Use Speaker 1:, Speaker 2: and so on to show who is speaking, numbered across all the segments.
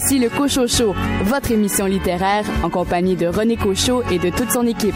Speaker 1: Voici le Cochot Show, votre émission littéraire en compagnie de René Cochot et de toute son équipe.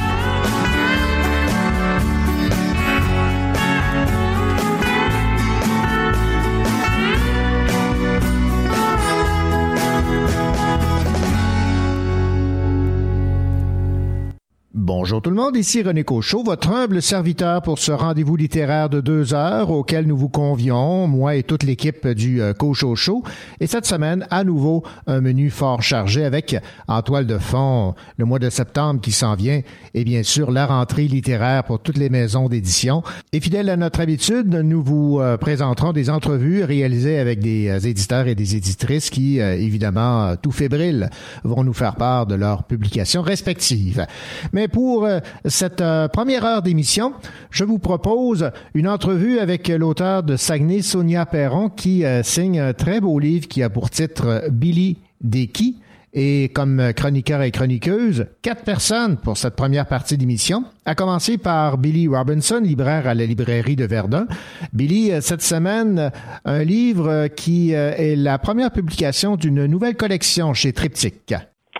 Speaker 2: Bonjour tout le monde, ici René Cochot, votre humble serviteur pour ce rendez-vous littéraire de deux heures auquel nous vous convions, moi et toute l'équipe du euh, Cochot Show. Et cette semaine, à nouveau, un menu fort chargé avec en toile de fond le mois de septembre qui s'en vient et bien sûr la rentrée littéraire pour toutes les maisons d'édition. Et fidèle à notre habitude, nous vous euh, présenterons des entrevues réalisées avec des euh, éditeurs et des éditrices qui, évidemment, tout fébriles, vont nous faire part de leurs publications respectives. Mais pour euh, cette euh, première heure d'émission, je vous propose une entrevue avec l'auteur de Saguenay, Sonia Perron, qui euh, signe un très beau livre qui a pour titre Billy Deki. Et comme chroniqueur et chroniqueuse, quatre personnes pour cette première partie d'émission, à commencer par Billy Robinson, libraire à la librairie de Verdun. Billy, cette semaine, un livre qui est la première publication d'une nouvelle collection chez Triptyque.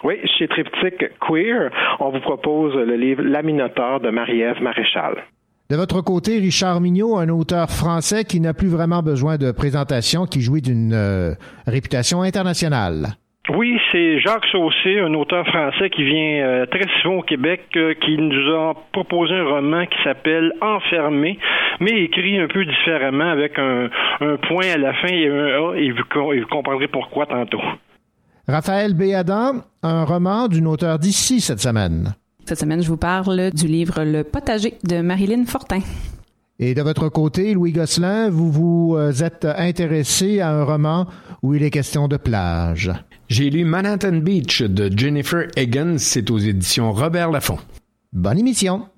Speaker 3: Oui, chez Triptyque Queer, on vous propose le livre La de Marie-Ève Maréchal.
Speaker 2: De votre côté, Richard Mignot, un auteur français qui n'a plus vraiment besoin de présentation, qui jouit d'une euh, réputation internationale.
Speaker 4: Oui, c'est Jacques Saussé, un auteur français qui vient euh, très souvent au Québec, euh, qui nous a proposé un roman qui s'appelle Enfermé, mais écrit un peu différemment avec un, point à la fin et un A, et vous comprendrez pourquoi tantôt.
Speaker 2: Raphaël Béadan, un roman d'une auteure d'ici cette semaine.
Speaker 5: Cette semaine, je vous parle du livre Le potager de Marilyn Fortin.
Speaker 2: Et de votre côté, Louis Gosselin, vous vous euh, êtes intéressé à un roman où il est question de plage.
Speaker 6: J'ai lu Manhattan Beach de Jennifer Egan, c'est aux éditions Robert Laffont.
Speaker 2: Bonne émission.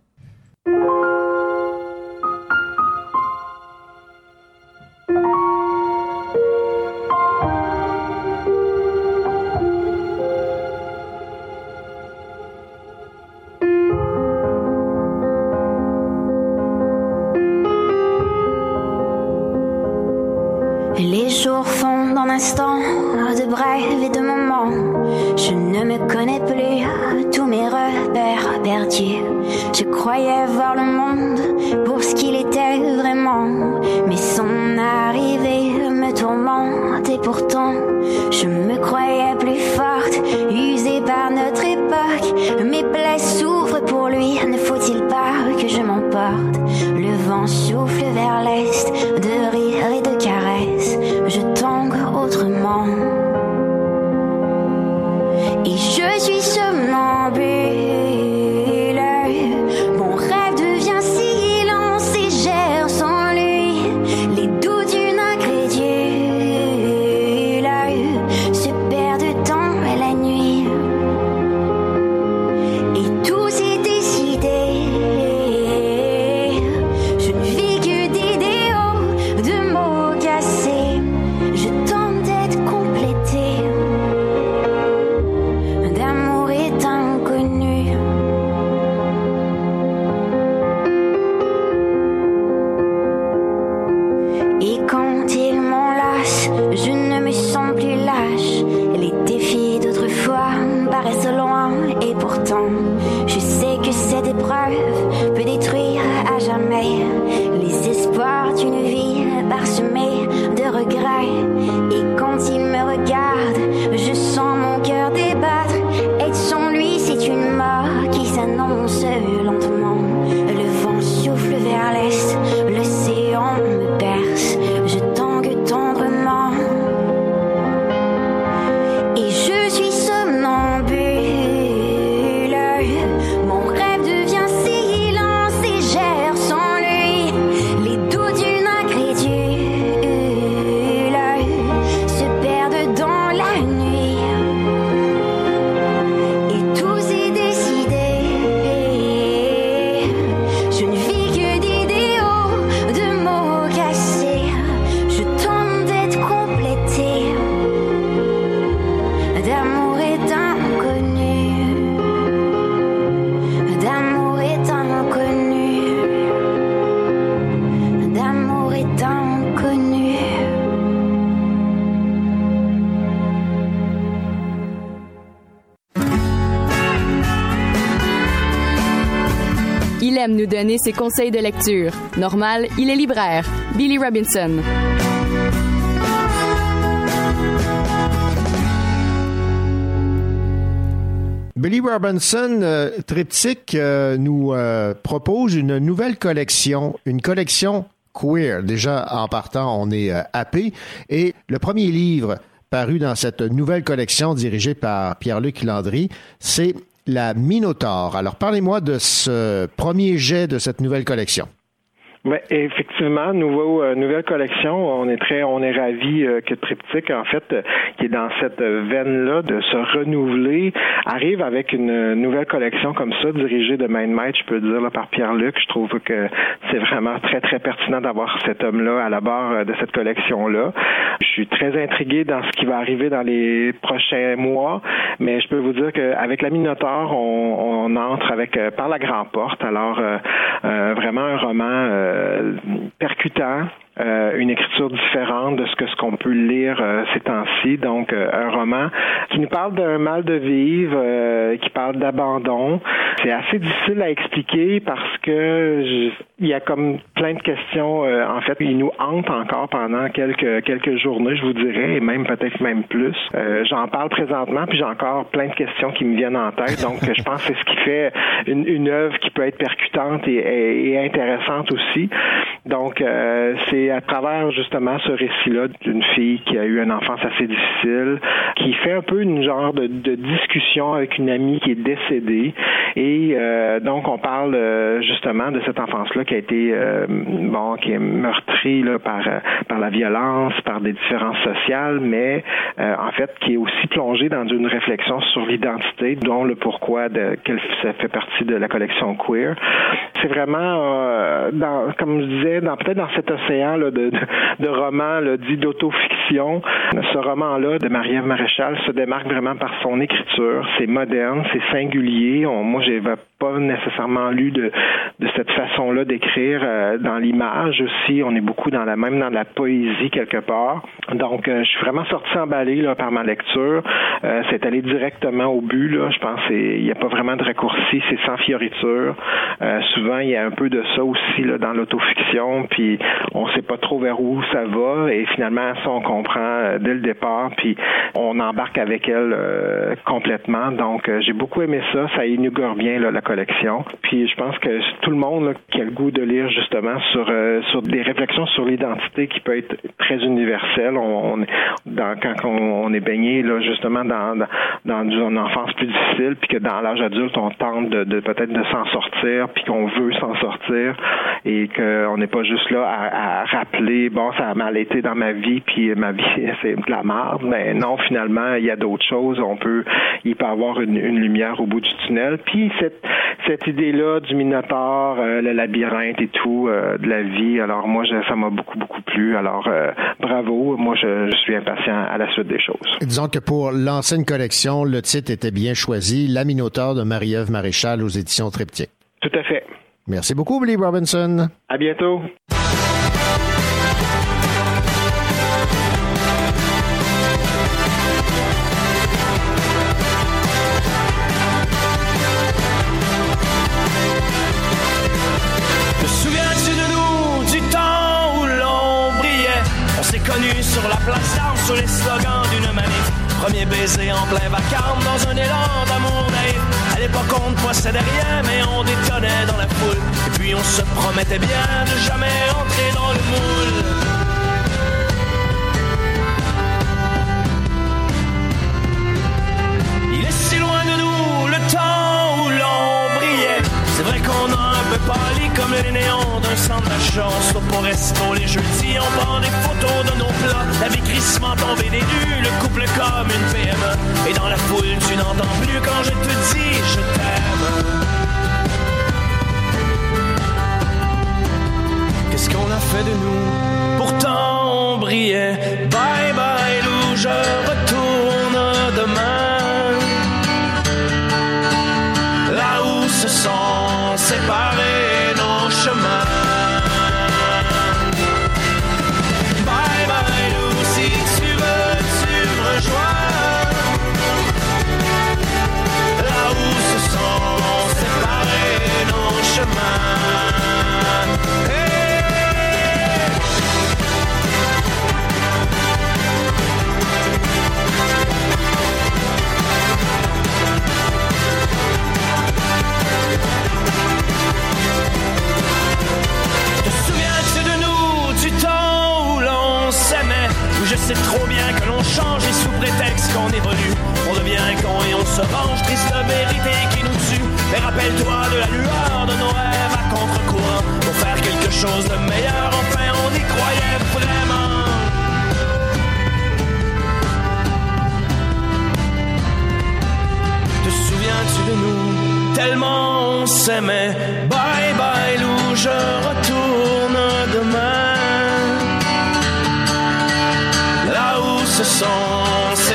Speaker 7: De
Speaker 2: lecture. Normal, il est libraire. Billy Robinson.
Speaker 8: Billy Robinson, euh, Triptyque, euh, nous euh, propose une nouvelle collection, une collection queer. Déjà, en partant, on est happé. Et le premier livre paru dans cette nouvelle collection dirigée par Pierre-Luc Landry, c'est La Minotaure. Alors, parlez-moi de ce premier jet de cette nouvelle collection.
Speaker 3: Oui, effectivement, nouveau, euh, nouvelle collection. On est très, on est ravi euh, que Triptyque, en fait, euh, qui est dans cette veine-là de se renouveler, arrive avec une nouvelle collection comme ça, dirigée de main de maître, je peux dire, là, par Pierre-Luc. Je trouve que c'est vraiment très, très pertinent d'avoir cet homme-là à la barre de cette collection-là. Je suis très intrigué dans ce qui va arriver dans les prochains mois, mais je peux vous dire qu'avec la Minotaure, on, on entre avec par la grande porte. Alors, vraiment un roman euh, percutant, euh, une écriture différente de ce que ce qu'on peut lire euh, ces temps-ci. Donc, euh, un roman qui nous parle d'un mal de vivre, qui parle d'abandon. C'est assez difficile à expliquer parce que il y a comme plein de questions. en fait, il nous hante encore pendant quelques quelques journées, je vous dirais, et même peut-être même plus. J'en parle présentement, puis j'ai encore plein de questions qui me viennent en tête. Donc, je pense que c'est ce qui fait une, une œuvre qui peut être percutante et, et intéressante aussi. Donc, c'est à travers justement ce récit-là d'une fille qui a eu une enfance assez difficile, qui fait un peu une genre de, discussion avec une amie qui est décédée. Et euh, donc, on parle euh, justement de cette enfance-là qui a été, euh, bon, qui est meurtrie par, par la violence, par des différences sociales, mais en fait, qui est aussi plongée dans une réflexion sur l'identité, dont le pourquoi de qu'elle ça fait partie de la collection queer. C'est vraiment, comme je disais, peut-être dans cet océan de, de, de romans dit d'autofiction. Ce roman-là de Marie-Ève Maréchal se démarque vraiment par son écriture. C'est moderne, c'est singulier. On, moi, j'ai pas nécessairement lu de, de cette façon-là d'écrire euh, dans l'image aussi. On est beaucoup dans la même dans la poésie quelque part. Donc, euh, je suis vraiment sorti emballé là, par ma lecture. Euh, c'est allé directement au but. Là. Je pense qu'il n'y a pas vraiment de raccourci. C'est sans fioriture. souvent, il y a un peu de ça aussi là, dans l'autofiction. Puis, pas trop vers où ça va. Et finalement ça on comprend euh, dès le départ puis on embarque avec elle euh, complètement. Donc euh, j'ai beaucoup aimé ça. Ça inaugure bien la collection. Puis je pense que tout le monde qui a le goût de lire justement sur sur des réflexions sur l'identité qui peut être très universelle on, dans quand on, est baigné là justement dans dans, une enfance plus difficile puis que dans l'âge adulte on tente de, peut-être de s'en sortir puis qu'on veut s'en sortir et qu'on n'est pas juste là à, à rappeler, bon, ça a mal été dans ma vie, puis ma vie, c'est de la merde. Mais non, finalement, il y a d'autres choses. On peut, il peut y avoir une, lumière au bout du tunnel. Puis cette, cette idée-là du Minotaure, euh, le labyrinthe et tout, euh, de la vie, alors moi, ça m'a beaucoup, beaucoup plu. Alors, euh, bravo. Moi, je, je, suis impatient à la suite des choses.
Speaker 8: Disons que pour lancer une collection, le titre était bien choisi, La Minotaure de Marie-Ève Maréchal aux éditions Triptyque.
Speaker 3: Tout à fait.
Speaker 8: Merci beaucoup, Billy Robinson.
Speaker 3: À bientôt.
Speaker 9: Sur la place d'armes, sur les slogans d'une manif. Premier baiser en plein vacarme dans un élan d'amour naïf. À l'époque, on ne possédait rien, mais on détonnait dans la foule. Et puis on se promettait bien de jamais entrer dans le moule. Il est si loin de nous, le temps où l'on brillait. C'est vrai qu'on a un peu pâli comme les néons d'un centre d'achat. Soit pour resto les jeudis, on prend des photos de nos plats. La vie crissement tombée des nues, le couple comme une PME. Et dans la foule, tu n'entends plus quand je te dis je t'aime. Qu'est-ce qu'on a fait de nous? Pourtant on brillait. Bye bye Lou, c'est trop bien que l'on change et sous prétexte qu'on évolue. On devient con et on se range, triste vérité qui nous tue. Mais rappelle-toi de la lueur de nos rêves à contre-courant. Pour faire quelque chose de meilleur, enfin on y croyait vraiment. Te souviens-tu de nous? Tellement on s'aimait. Bye bye Lou, je retourne demain. Là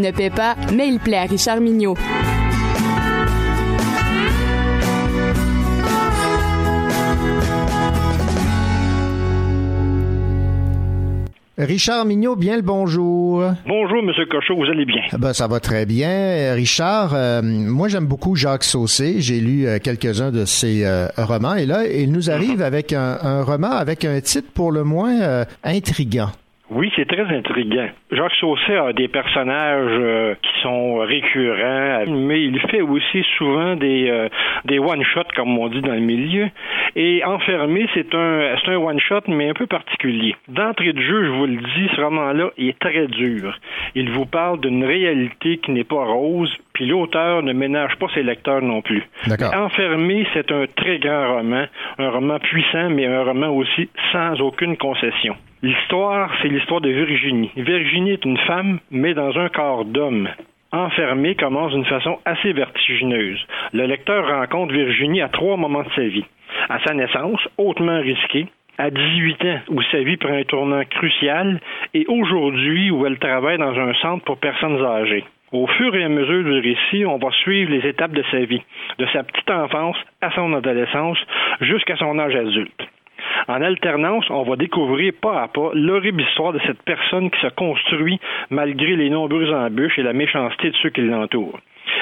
Speaker 2: Ne paie pas, mais il plaît à Richard Mignot.
Speaker 8: Richard Mignot, bien le bonjour.
Speaker 4: Bonjour, M. Cochot, vous allez bien?
Speaker 8: Ben, ça va très bien. Euh, Richard, euh, moi j'aime beaucoup Jacques Saucé. J'ai lu euh, quelques-uns de ses euh, romans et là, il nous arrive avec un, un roman avec un titre pour le moins euh, intriguant.
Speaker 4: Oui, c'est très intriguant. Jacques Saucet a des personnages euh, qui sont récurrents, mais il fait aussi souvent des euh, des one shot comme on dit dans le milieu. Et enfermé, c'est un c'est un one shot mais un peu particulier. D'entrée de jeu, je vous le dis, ce roman-là il est très dur. Il vous parle d'une réalité qui n'est pas rose, puis l'auteur ne ménage pas ses lecteurs non plus.
Speaker 8: D'accord.
Speaker 4: Enfermé, c'est un très grand roman, un roman puissant, mais un roman aussi sans aucune concession. L'histoire, c'est l'histoire de Virginie. Virginie est une femme, mais dans un corps d'homme. Enfermée commence d'une façon assez vertigineuse. Le lecteur rencontre Virginie à trois moments de sa vie. À sa naissance, hautement risquée, à 18 ans, où sa vie prend un tournant crucial, et aujourd'hui, où elle travaille dans un centre pour personnes âgées. Au fur et à mesure du récit, on va suivre les étapes de sa vie, de sa petite enfance à son adolescence jusqu'à son âge adulte. En alternance, on va découvrir pas à pas l'horrible histoire de cette personne qui se construit malgré les nombreuses embûches et la méchanceté de ceux qui l'entourent.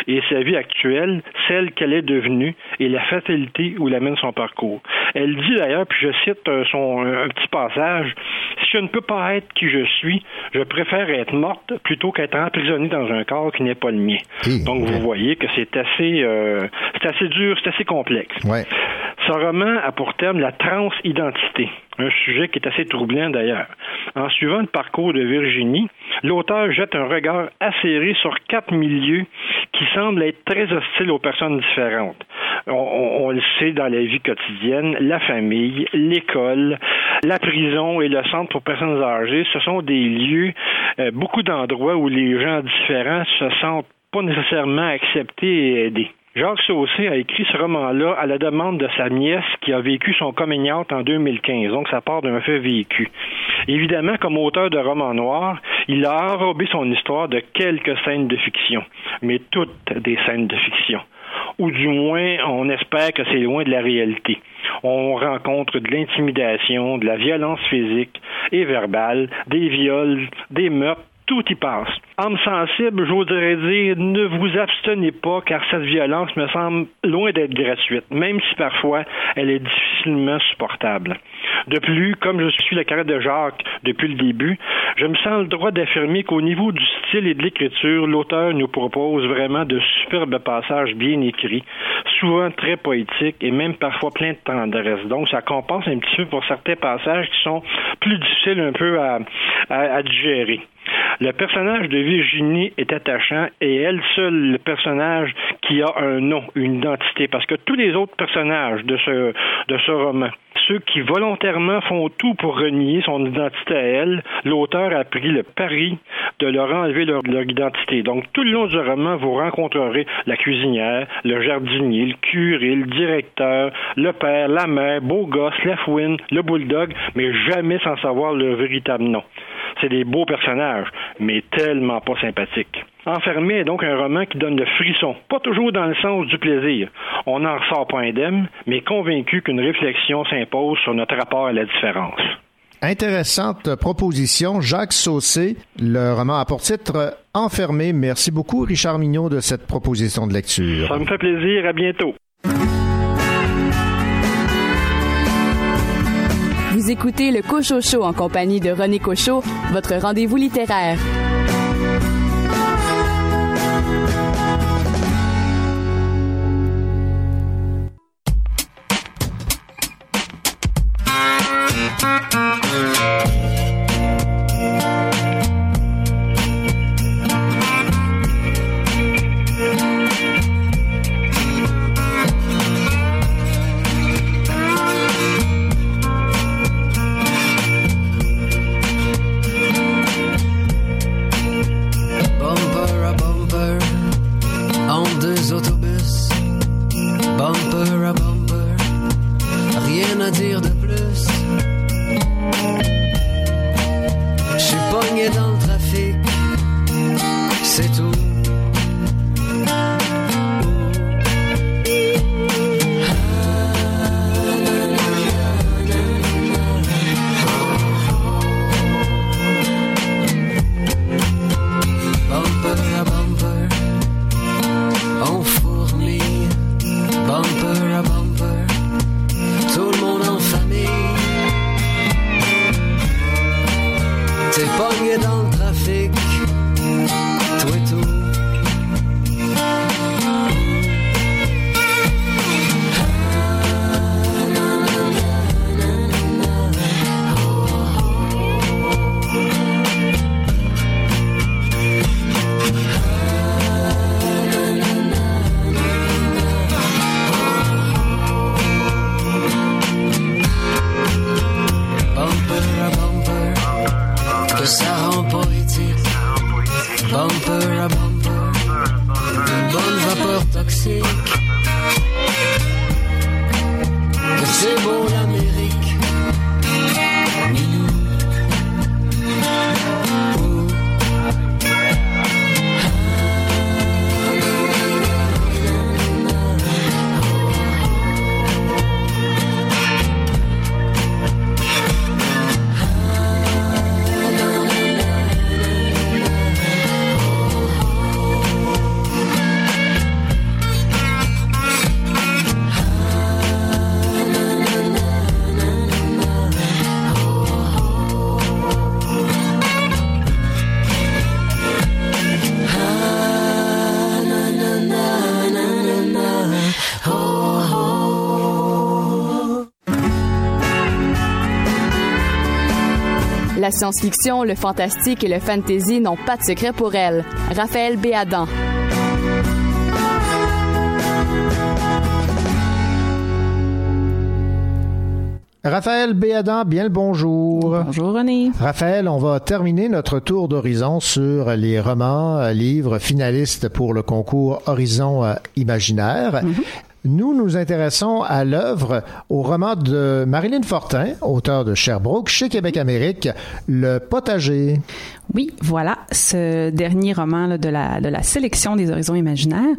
Speaker 4: Et sa vie actuelle, celle qu'elle est devenue, et la fatalité où l'amène son parcours. Elle dit d'ailleurs, puis je cite euh, son, un petit passage, Si je ne peux pas être qui je suis, je préfère être morte plutôt qu'être emprisonnée dans un corps qui n'est pas le mien. Donc vous voyez que c'est assez, euh, c'est assez dur, c'est assez complexe.
Speaker 8: Ouais.
Speaker 4: Ce roman a pour terme la transidentité, un sujet qui est assez troublant d'ailleurs. En suivant le parcours de Virginie, l'auteur jette un regard acéré sur quatre milieux qui semblent être très hostiles aux personnes différentes. On le sait dans la vie quotidienne, la famille, l'école, la prison et le centre pour personnes âgées, ce sont des lieux, euh, beaucoup d'endroits où les gens différents se sentent pas nécessairement acceptés et aidés. Jacques Saucé a écrit ce roman-là à la demande de sa nièce qui a vécu son coming en 2015. Donc, ça part d'un fait vécu. Évidemment, comme auteur de romans noirs, il a enrobé son histoire de quelques scènes de fiction, mais toutes des scènes de fiction. Ou du moins, on espère que c'est loin de la réalité. On rencontre de l'intimidation, de la violence physique et verbale, des viols, des meurtres, tout y passe. Âme sensible, j'oserais dire, ne vous abstenez pas car cette violence me semble loin d'être gratuite, même si parfois elle est difficile difficilement supportable. De plus, comme je suis la carrière de Jacques depuis le début, je me sens le droit d'affirmer qu'au niveau du style et de l'écriture, l'auteur nous propose vraiment de superbes passages bien écrits, souvent très poétiques et même parfois plein de tendresse. Donc, ça compense un petit peu pour certains passages qui sont plus difficiles un peu à, à digérer. Le personnage de Virginie est attachant et elle seule le personnage qui a un nom, une identité, parce que tous les autres personnages de ce, roman, ceux qui volontairement font tout pour renier son identité à elle, l'auteur a pris le pari de leur enlever leur, leur, identité. Donc, tout le long du roman, vous rencontrerez la cuisinière, le jardinier, le curé, le directeur, le père, la mère, beau gosse, la fouine, le bulldog, mais jamais sans savoir leur véritable nom. C'est des beaux personnages, mais tellement pas sympathiques. Enfermé est donc un roman qui donne le frisson, pas toujours dans le sens du plaisir. On n'en ressort pas indemne, mais convaincu qu'une réflexion s'impose sur notre rapport à la différence.
Speaker 8: Intéressante proposition. Jacques Saucé, le roman a pour titre Enfermé. Merci beaucoup, Richard Mignot, de cette proposition de lecture.
Speaker 4: Ça me fait plaisir. À bientôt.
Speaker 10: Écoutez le Cocho Show en compagnie de René Cochot, votre rendez-vous littéraire. Science-fiction, le fantastique et le fantasy n'ont pas de secret pour elle. Raphaël Béadan.
Speaker 8: Raphaël Béadan, bien le bonjour.
Speaker 5: Bonjour René.
Speaker 8: Raphaël, on va terminer notre tour d'horizon sur les romans, livres finalistes pour le concours Horizon Imaginaire. Nous nous intéressons à l'œuvre, au roman de Marilyn Fortin, auteur de Sherbrooke, chez Québec Amérique, Le Potager.
Speaker 5: Oui, voilà, ce dernier roman de, la, de la sélection des horizons imaginaires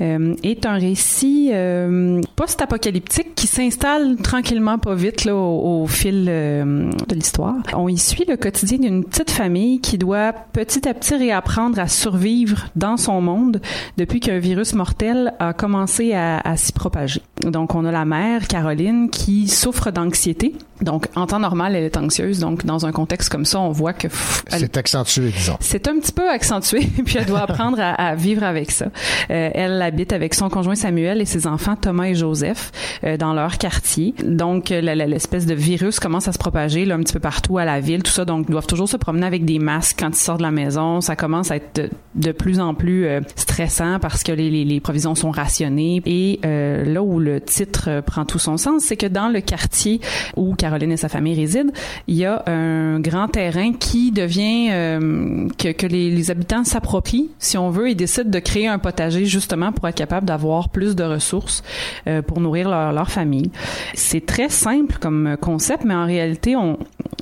Speaker 5: euh, est un récit euh, post-apocalyptique qui s'installe tranquillement pas vite au fil euh, de l'histoire. On y suit le quotidien d'une petite famille qui doit petit à petit réapprendre à survivre dans son monde depuis qu'un virus mortel a commencé à, à s'y s'y propager. Donc, on a la mère, Caroline, qui souffre d'anxiété. Donc, en temps normal, elle est anxieuse. Donc, dans un contexte comme ça, on voit que...
Speaker 8: C'est accentué, disons.
Speaker 5: C'est un petit peu accentué, puis elle doit apprendre à, à vivre avec ça. Euh, elle habite avec son conjoint Samuel et ses enfants Thomas et Joseph euh, dans leur quartier. Donc, l'espèce de virus commence à se propager là, un petit peu partout à la ville, tout ça. Donc, ils doivent toujours se promener avec des masques quand ils sortent de la maison. Ça commence à être de, de plus en plus euh, stressant parce que les, les, les, provisions sont rationnées. Et euh, là où le titre prend tout son sens, c'est que dans le quartier où Caroline et sa famille résident, il y a un grand terrain qui devient euh, que, que les, les habitants s'approprient, si on veut, et décident de créer un potager justement pour être capable d'avoir plus de ressources euh, pour nourrir leur, leur famille. C'est très simple comme concept, mais en réalité, on,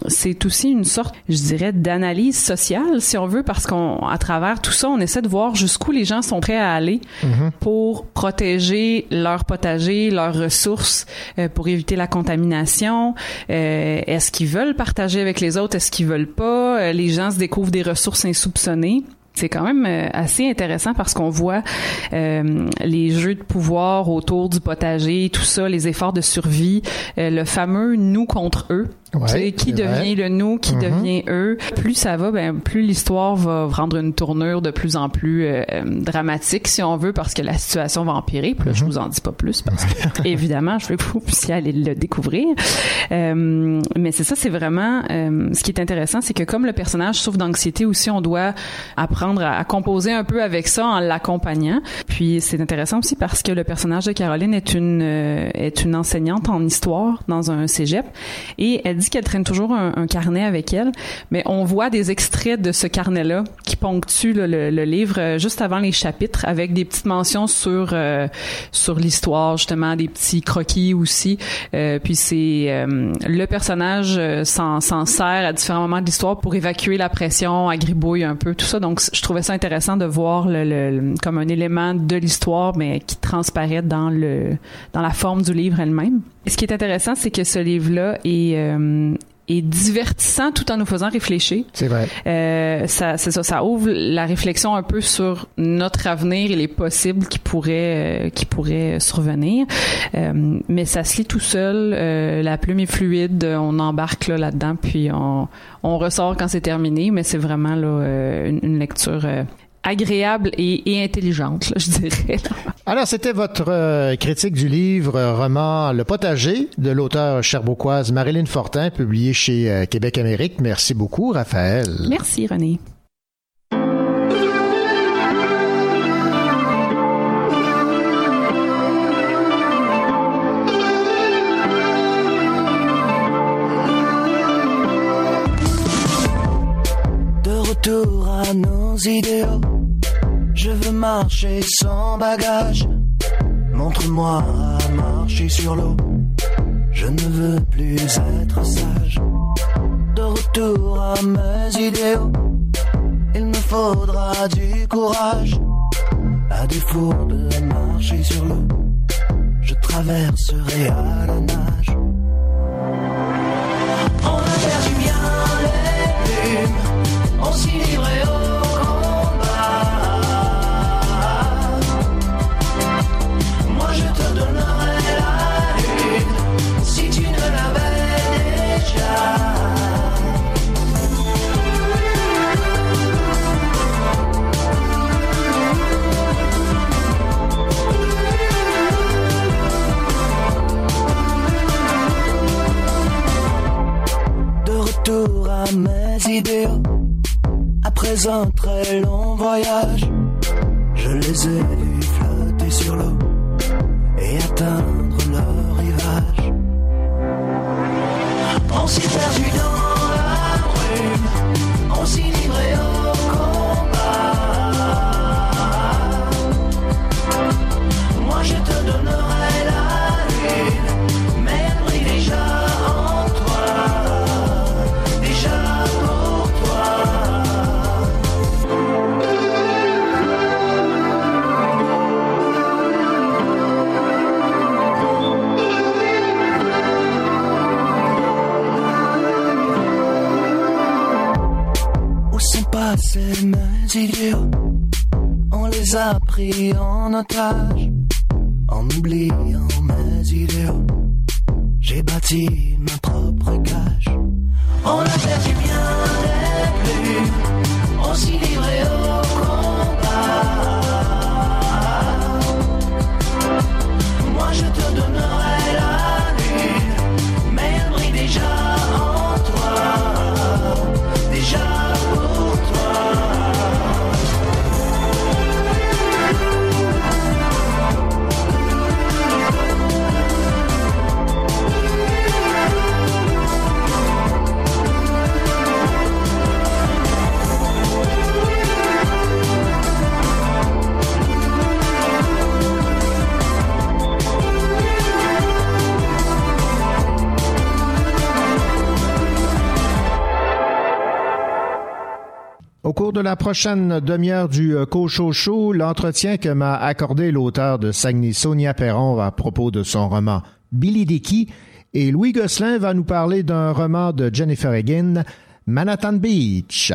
Speaker 5: c'est aussi une sorte, je dirais, d'analyse sociale, si on veut, parce qu'on, à travers tout ça, on essaie de voir jusqu'où les gens sont prêts à aller
Speaker 8: Mhm.
Speaker 5: pour protéger leur potager, leurs ressources, euh, pour éviter la contamination. Euh, est-ce qu'ils veulent partager avec les autres? Est-ce qu'ils veulent pas? Euh, les gens se découvrent des ressources insoupçonnées. C'est quand même euh, assez intéressant parce qu'on voit euh, les jeux de pouvoir autour du potager, tout ça, les efforts de survie, euh, le fameux nous contre eux.
Speaker 8: Ouais,
Speaker 5: qui
Speaker 8: vrai.
Speaker 5: devient le nous, qui
Speaker 8: Mhm.
Speaker 5: devient eux. Plus ça va, ben plus l'histoire va prendre une tournure de plus en plus euh, euh, dramatique, si on veut, parce que la situation va empirer. Puis là, je vous en dis pas plus parce que évidemment, je veux que vous puissiez aller le découvrir. Euh, mais c'est ça, c'est vraiment euh, ce qui est intéressant, c'est que comme le personnage souffre d'anxiété aussi, on doit apprendre à, à composer un peu avec ça en l'accompagnant. Puis c'est intéressant aussi parce que le personnage de Caroline est une euh, est une enseignante en histoire dans un cégep et elle dit qu'elle traîne toujours un, un carnet avec elle, mais on voit des extraits de ce carnet-là qui ponctuent là, le, le livre euh, juste avant les chapitres avec des petites mentions sur euh, sur l'histoire justement, des petits croquis aussi. Euh, puis c'est euh, le personnage euh, s'en sert à différents moments de l'histoire pour évacuer la pression, agribouille un peu tout ça. Donc je trouvais ça intéressant de voir le- le- comme un élément de l'histoire mais qui transparaît dans le dans la forme du livre elle-même. Ce qui est intéressant, c'est que ce livre-là est euh, est divertissant tout en nous faisant réfléchir.
Speaker 8: C'est vrai.
Speaker 5: Euh, ça, c'est ça, ça ouvre la réflexion un peu sur notre avenir et les possibles qui pourraient, euh, qui pourraient survenir. Euh, mais ça se lit tout seul. euh, la plume est fluide. On embarque là là-dedans, puis on, on ressort quand c'est terminé. Mais c'est vraiment là euh, une, une lecture euh, agréable et, et intelligente, là, je dirais.
Speaker 8: Alors, c'était votre euh, critique du livre euh, roman Le potager de l'auteur cherbourgoise Marilyn Fortin, publié chez euh, Québec Amérique. Merci beaucoup, Raphaël.
Speaker 5: Merci, René.
Speaker 11: Idéaux, je veux marcher sans bagage. Montre-moi à marcher sur l'eau, je ne veux plus être sage. De retour à mes idéaux, il me faudra du courage. À défaut de marcher sur l'eau, je traverserai à la nage. On a perdu bien les plumes, on s'y livrait à mes idéaux, après un très long voyage, je les ai vus flotter sur l'eau et atteindre leur rivage. On s'est perdu pris en otage. En oubliant mes idéaux, j'ai bâti la
Speaker 8: prochaine demi-heure du euh, Cocho Show, l'entretien que m'a accordé l'auteur de Saguenay Sonia Perron à propos de son roman Billy Dickey et Louis Gosselin va nous parler d'un roman de Jennifer Egan, Manhattan Beach.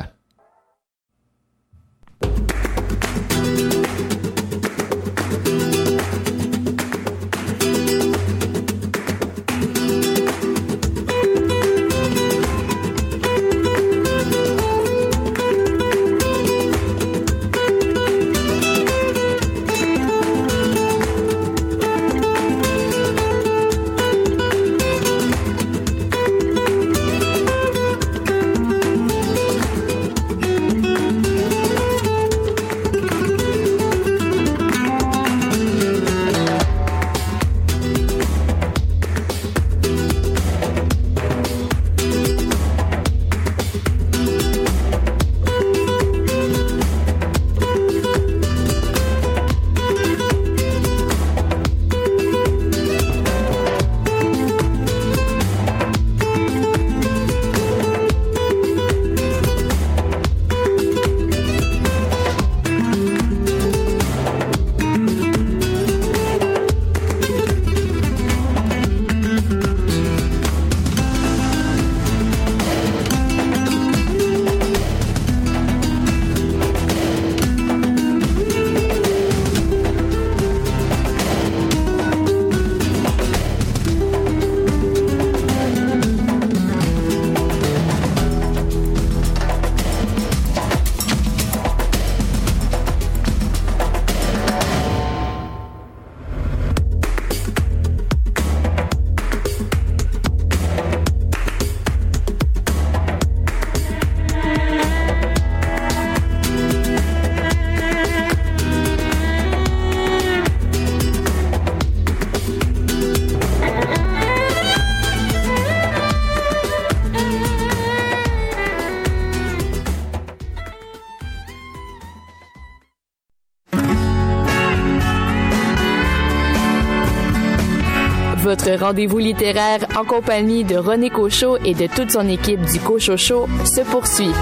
Speaker 12: Votre rendez-vous littéraire en compagnie de René Cochot et de toute son équipe du Cochot se poursuit.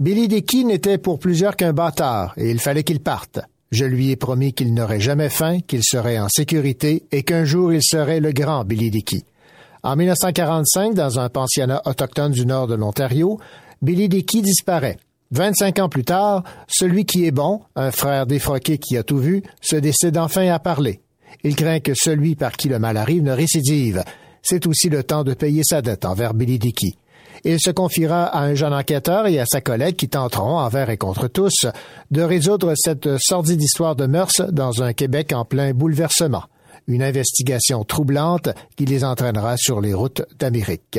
Speaker 8: Billy Dickey n'était pour plusieurs qu'un bâtard, et il fallait qu'il parte. Je lui ai promis qu'il n'aurait jamais faim, qu'il serait en sécurité, et qu'un jour il serait le grand Billy Dickey. En 1945, dans un pensionnat autochtone du nord de l'Ontario, Billy Dickey disparaît. 25 ans plus tard, celui qui est bon, un frère défroqué qui a tout vu, se décide enfin à parler. Il craint que celui par qui le mal arrive ne récidive. C'est aussi le temps de payer sa dette envers Billy Dickey. Il se confiera à un jeune enquêteur et à sa collègue qui tenteront, envers et contre tous, de résoudre cette sordide histoire de mœurs dans un Québec en plein bouleversement. Une investigation troublante qui les entraînera sur les routes d'Amérique.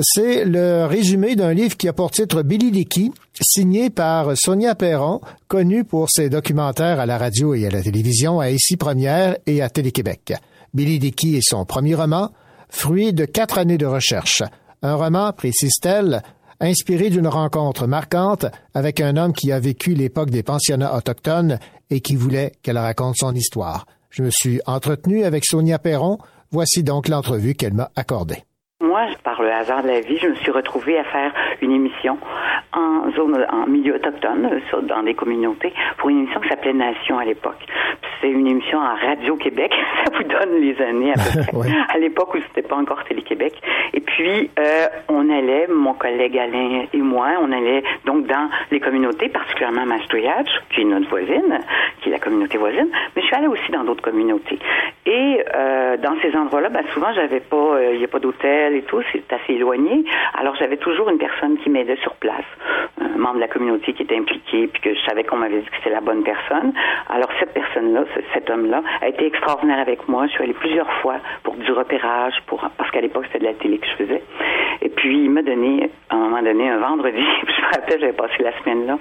Speaker 8: C'est le résumé d'un livre qui a pour titre Billy Dickey, signé par Sonia Perron, connue pour ses documentaires à la radio et à la télévision à Ici Première et à Télé-Québec. Billy Dickey est son premier roman, fruit de quatre années de recherche. Un roman, précise-t-elle, inspiré d'une rencontre marquante avec un homme qui a vécu l'époque des pensionnats autochtones et qui voulait qu'elle raconte son histoire. Je me suis entretenu avec Sonia Perron. Voici donc l'entrevue qu'elle m'a accordée.
Speaker 13: Moi, par le hasard de la vie, je me suis retrouvée à faire une émission en zone, en milieu autochtone, dans des communautés, pour une émission qui s'appelait Nation à l'époque. C'est une émission en Radio-Québec. Ça vous donne les années à peu près.
Speaker 8: Ouais.
Speaker 13: À l'époque où c'était pas encore Télé-Québec. Et puis, euh, on allait, mon collègue Alain et moi, on allait donc dans les communautés, particulièrement Mastouillage, qui est notre voisine, qui est la communauté voisine, mais je suis allée aussi dans d'autres communautés. Et euh, dans ces endroits-là, ben, souvent, j'avais pas, euh, il n'y a pas d'hôtel et tout, c'est assez éloigné. Alors, j'avais toujours une personne qui m'aidait sur place, un membre de la communauté qui était impliqué, puis que je savais qu'on m'avait dit que c'était la bonne personne. Alors, cette personne-là, ce- cet homme-là, a été extraordinaire avec moi. Je suis allée plusieurs fois pour du repérage, pour parce qu'à l'époque, c'était de la télé que je faisais. Et puis, il m'a donné, à un moment donné, un vendredi, je me rappelle, j'avais passé la semaine là.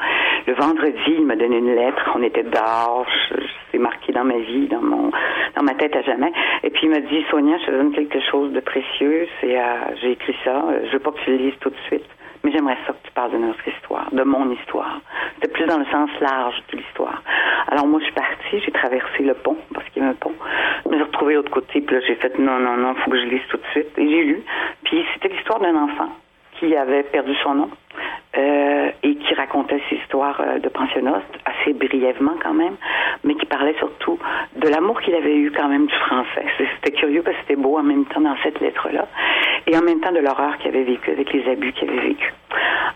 Speaker 13: Le vendredi, il m'a donné une lettre. On était dehors. C'est marqué dans ma vie, dans mon, dans ma tête à jamais. Et puis, il m'a dit, Sonia, je te donne quelque chose de précieux. C'est, euh, j'ai écrit ça. Je veux pas que tu le lises tout de suite. Mais j'aimerais ça que tu parles de notre histoire, de mon histoire. C'était plus dans le sens large de l'histoire. Alors moi, je suis partie, j'ai traversé le pont, parce qu'il y a un pont. Je me suis retrouvée de l'autre côté, puis là, j'ai fait non, non, non, faut que je lise tout de suite. Et j'ai lu. Puis c'était l'histoire d'un enfant qui avait perdu son nom euh, et qui racontait ses histoires euh, de pensionnat, assez brièvement quand même, mais qui parlait surtout de l'amour qu'il avait eu quand même du français. C'était curieux parce que c'était beau en même temps dans cette lettre-là, et en même temps de l'horreur qu'il avait vécu avec les abus qu'il avait vécu.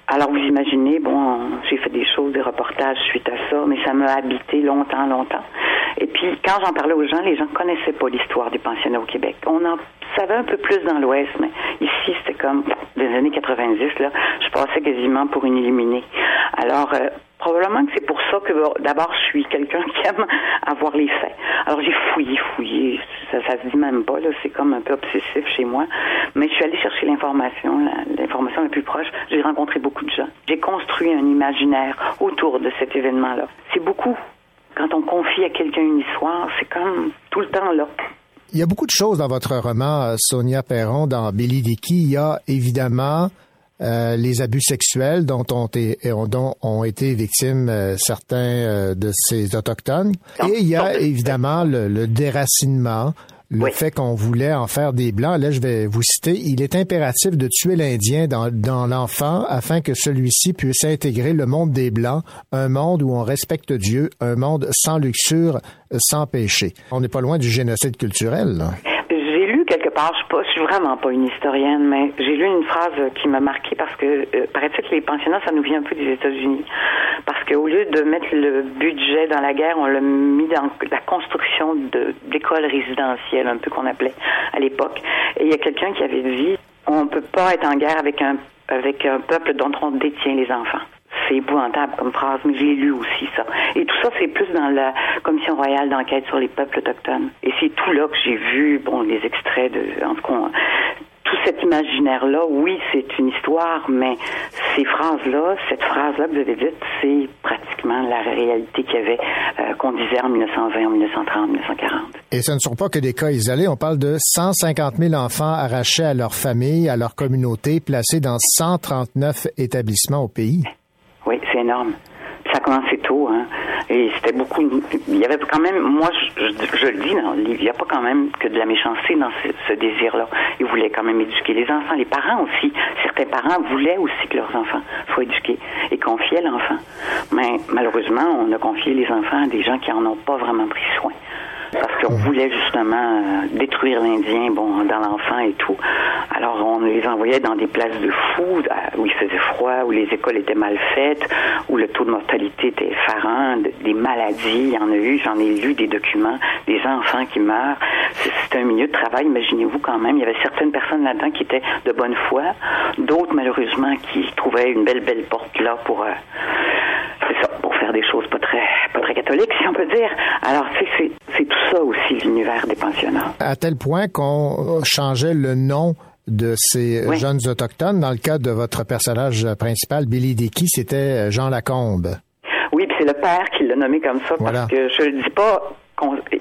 Speaker 13: Alors vous imaginez, bon, j'ai fait des choses, des reportages suite à ça, mais ça m'a habité longtemps, longtemps. Et puis quand j'en parlais aux gens, les gens connaissaient pas l'histoire des pensionnats au Québec. On en savait un peu plus dans l'Ouest, mais ici c'était comme des années 90 là, je passais pour une illuminée. Alors euh, Probablement que c'est pour ça que d'abord je suis quelqu'un qui aime avoir les faits. Alors j'ai fouillé, fouillé, ça, ça se dit même pas là, c'est comme un peu obsessif chez moi. Mais je suis allée chercher l'information, l'information la plus proche. J'ai rencontré beaucoup de gens. J'ai construit un imaginaire autour de cet événement-là. C'est beaucoup. Quand on confie à quelqu'un une histoire, c'est comme tout le temps là.
Speaker 8: Il y a beaucoup de choses dans votre roman, euh, Sonia Perron, dans Billy Dickey. Il y a évidemment euh, les abus sexuels dont ont, été, dont ont été victimes euh, certains euh, de ces autochtones. Et il y a évidemment le, le déracinement, le fait qu'on voulait en faire des blancs. Là, je vais vous citer. Il est impératif de tuer l'Indien dans, dans l'enfant afin que celui-ci puisse intégrer le monde des blancs, un monde où on respecte Dieu, un monde sans luxure, sans péché. On n'est pas loin du génocide culturel. Là
Speaker 13: je suis, suis vraiment pas une historienne, mais j'ai lu une phrase qui m'a marqué parce que euh, paraît-il que les pensionnats, ça nous vient un peu des États-Unis. Parce qu'au lieu de mettre le budget dans la guerre, on l'a mis dans la construction d'écoles résidentielles, un peu qu'on appelait à l'époque. Et il y a quelqu'un qui avait dit, on peut pas être en guerre avec un peuple dont on détient les enfants c'est épouvantable comme phrase, mais j'ai lu aussi ça. Et tout ça, c'est plus dans la Commission royale d'enquête sur les peuples autochtones. Et c'est tout là que j'ai vu, bon, les extraits de, en tout cas, tout cet imaginaire-là, oui, c'est une histoire, mais ces phrases-là, cette phrase-là que vous avez dite, c'est pratiquement la réalité qu'il y avait, euh, qu'on disait en 1920, en 1930, 1940.
Speaker 8: Et ce ne sont pas que des cas isolés. On parle de 150 000 enfants arrachés à leur famille, à leur communauté, placés dans 139 établissements au pays.
Speaker 13: Oui, c'est énorme. Ça a commencé tôt, hein. Et c'était beaucoup. Il y avait quand même, moi, je, je, le dis dans le livre, il n'y a pas quand même que de la méchanceté dans ce, désir-là. Ils voulaient quand même éduquer les enfants. Les parents aussi. Certains parents voulaient aussi que leurs enfants soient éduqués et confiaient l'enfant. Mais malheureusement, on a confié les enfants à des gens qui en ont pas vraiment pris soin parce qu'on voulait justement euh, détruire l'Indien, bon, dans l'enfant et tout. Alors on les envoyait dans des places de fous euh, où il faisait froid, où les écoles étaient mal faites, où le taux de mortalité était effarant, des maladies, il y en a eu, j'en ai lu des documents, des enfants qui meurent. C'est un milieu de travail, imaginez-vous quand même. Il y avait certaines personnes là-dedans qui étaient de bonne foi, d'autres malheureusement qui trouvaient une belle belle porte là pour euh, c'est ça, pour faire des choses pas très pas très catholiques, si on peut dire. Alors, c'est c'est tout ça aussi l'univers des pensionnats.
Speaker 8: À tel point qu'on changeait le nom de ces jeunes autochtones. Dans le cas de votre personnage principal, Billy Dickey, c'était Jean Lacombe.
Speaker 13: Oui, puis c'est le père qui l'a nommé comme ça parce que je le dis pas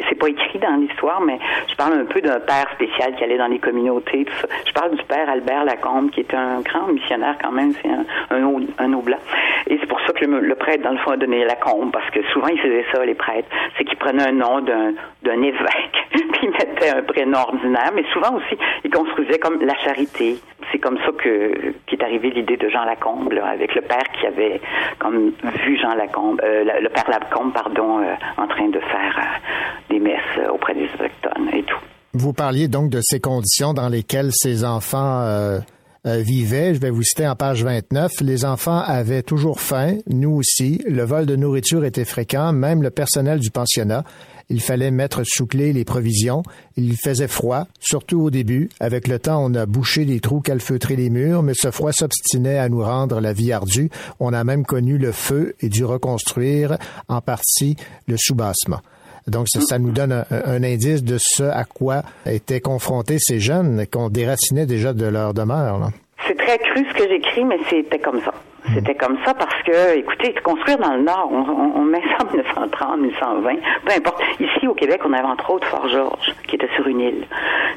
Speaker 13: c'est pas écrit dans l'histoire, mais je parle un peu d'un père spécial qui allait dans les communautés. Je parle du père Albert Lacombe, qui est un grand missionnaire quand même, c'est un, un, un. Et c'est pour ça que le, prêtre, dans le fond, a donné Lacombe, parce que souvent, ils faisaient ça, les prêtres. C'est qu'ils prenaient un nom d'un, d'un évêque, puis ils mettaient un prénom ordinaire, mais souvent aussi, ils construisaient comme la charité. C'est comme ça que qu'est arrivée l'idée de Jean Lacombe, avec le père qui avait comme vu Jean Lacombe, euh, le père Lacombe, pardon, euh, en train de faire euh, des messes auprès des autochtones et tout.
Speaker 8: Vous parliez donc de ces conditions dans lesquelles ces enfants euh, euh, vivaient. Je vais vous citer en page 29. Les enfants avaient toujours faim, nous aussi. Le vol de nourriture était fréquent, même le personnel du pensionnat. Il fallait mettre sous clé les provisions. Il faisait froid, surtout au début. Avec le temps, on a bouché des trous, calfeutré les murs, mais ce froid s'obstinait à nous rendre la vie ardue. On a même connu le feu et dû reconstruire en partie le soubassement. Donc, ça, nous donne un, indice de ce à quoi étaient confrontés ces jeunes qu'on déracinait déjà de leur demeure.
Speaker 13: C'est très cru ce que j'écris, mais c'était comme ça. C'était comme ça parce que, écoutez, construire dans le Nord, on, met ça en 1930, 1920, peu importe. Ici, au Québec, on avait entre autres Fort-Georges, qui était sur une île.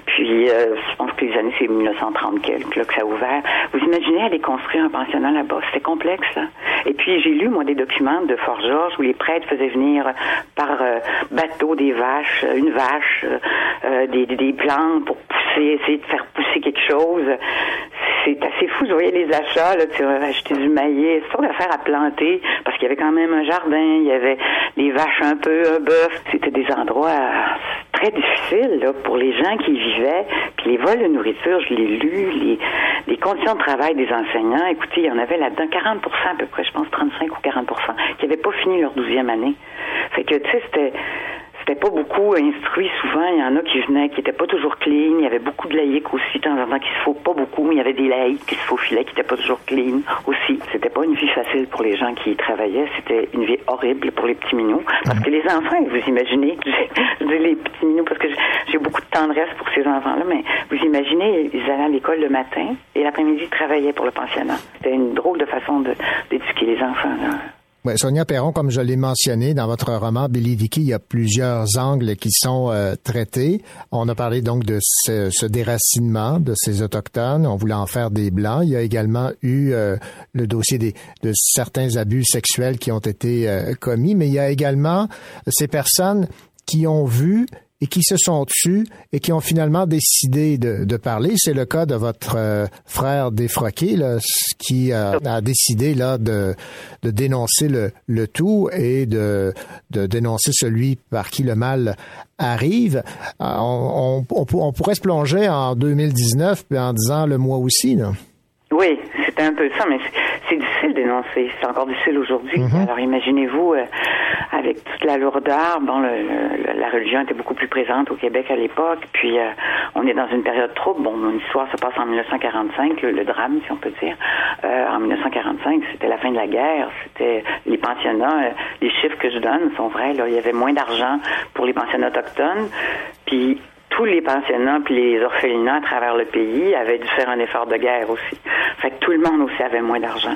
Speaker 13: Puis, euh, je pense que les années, c'est 1930 quelques, là, que ça a ouvert. Vous imaginez aller construire un pensionnat là-bas? C'était complexe, là. Et puis, j'ai lu, moi, des documents de Fort-Georges où les prêtres faisaient venir par euh, bateau des vaches, une vache, euh, des, des plantes pour pousser, essayer de faire pousser quelque chose. C'est assez fou. Vous voyez les achats, là, tu vas acheter du maillet, c'est d'affaires à planter, parce qu'il y avait quand même un jardin, il y avait les vaches un peu, un bœuf. C'était des endroits très difficiles là, pour les gens qui y vivaient. Puis les vols de nourriture, je l'ai lu, les, conditions de travail des enseignants, écoutez, il y en avait là-dedans 40% à peu près, je pense 35 ou 40% qui n'avaient pas fini leur douzième année. Fait que, tu sais, c'était c'était pas beaucoup instruit souvent. Il y en a qui venaient, qui étaient pas toujours clean. Il y avait beaucoup de laïcs aussi, de temps en temps, qui se faut pas beaucoup, il y avait des laïcs qui se faufilaient, qui étaient pas toujours clean aussi. C'était pas une vie facile pour les gens qui travaillaient. C'était une vie horrible pour les petits minous. Parce que les enfants, vous imaginez, je les petits minous parce que j'ai beaucoup de tendresse pour ces enfants-là, mais vous imaginez, ils allaient à l'école le matin et l'après-midi, ils travaillaient pour le pensionnat. C'était une drôle de façon d'éduquer les enfants.
Speaker 8: Sonia Perron, comme je l'ai mentionné dans votre roman Billy Vicky, il y a plusieurs angles qui sont euh, traités. On a parlé donc de ce, déracinement de ces autochtones. On voulait en faire des blancs. Il y a également eu euh, le dossier de certains abus sexuels qui ont été euh, commis, mais il y a également ces personnes qui ont vu et qui se sont tus et qui ont finalement décidé de, parler. C'est le cas de votre euh, frère défroqué, qui a décidé là de, dénoncer le, tout et de, dénoncer celui par qui le mal arrive. Euh, on, pourrait se plonger en 2019 en disant le mois aussi. Là.
Speaker 13: Oui, c'était un peu ça, mais c'est difficile d'énoncer. C'est encore difficile aujourd'hui. Mhm. Alors imaginez-vous, euh, avec toute la lourdeur, bon, le, la religion était beaucoup plus présente au Québec à l'époque, puis euh, on est dans une période trouble. Bon, mon histoire se passe en 1945, le, drame, si on peut dire. Euh, en 1945, c'était la fin de la guerre, c'était les pensionnats. les chiffres que je donne sont vrais. Là, il y avait moins d'argent pour les pensionnats autochtones, puis tous les pensionnats puis les orphelinats à travers le pays avaient dû faire un effort de guerre aussi. Fait que tout le monde aussi avait moins d'argent.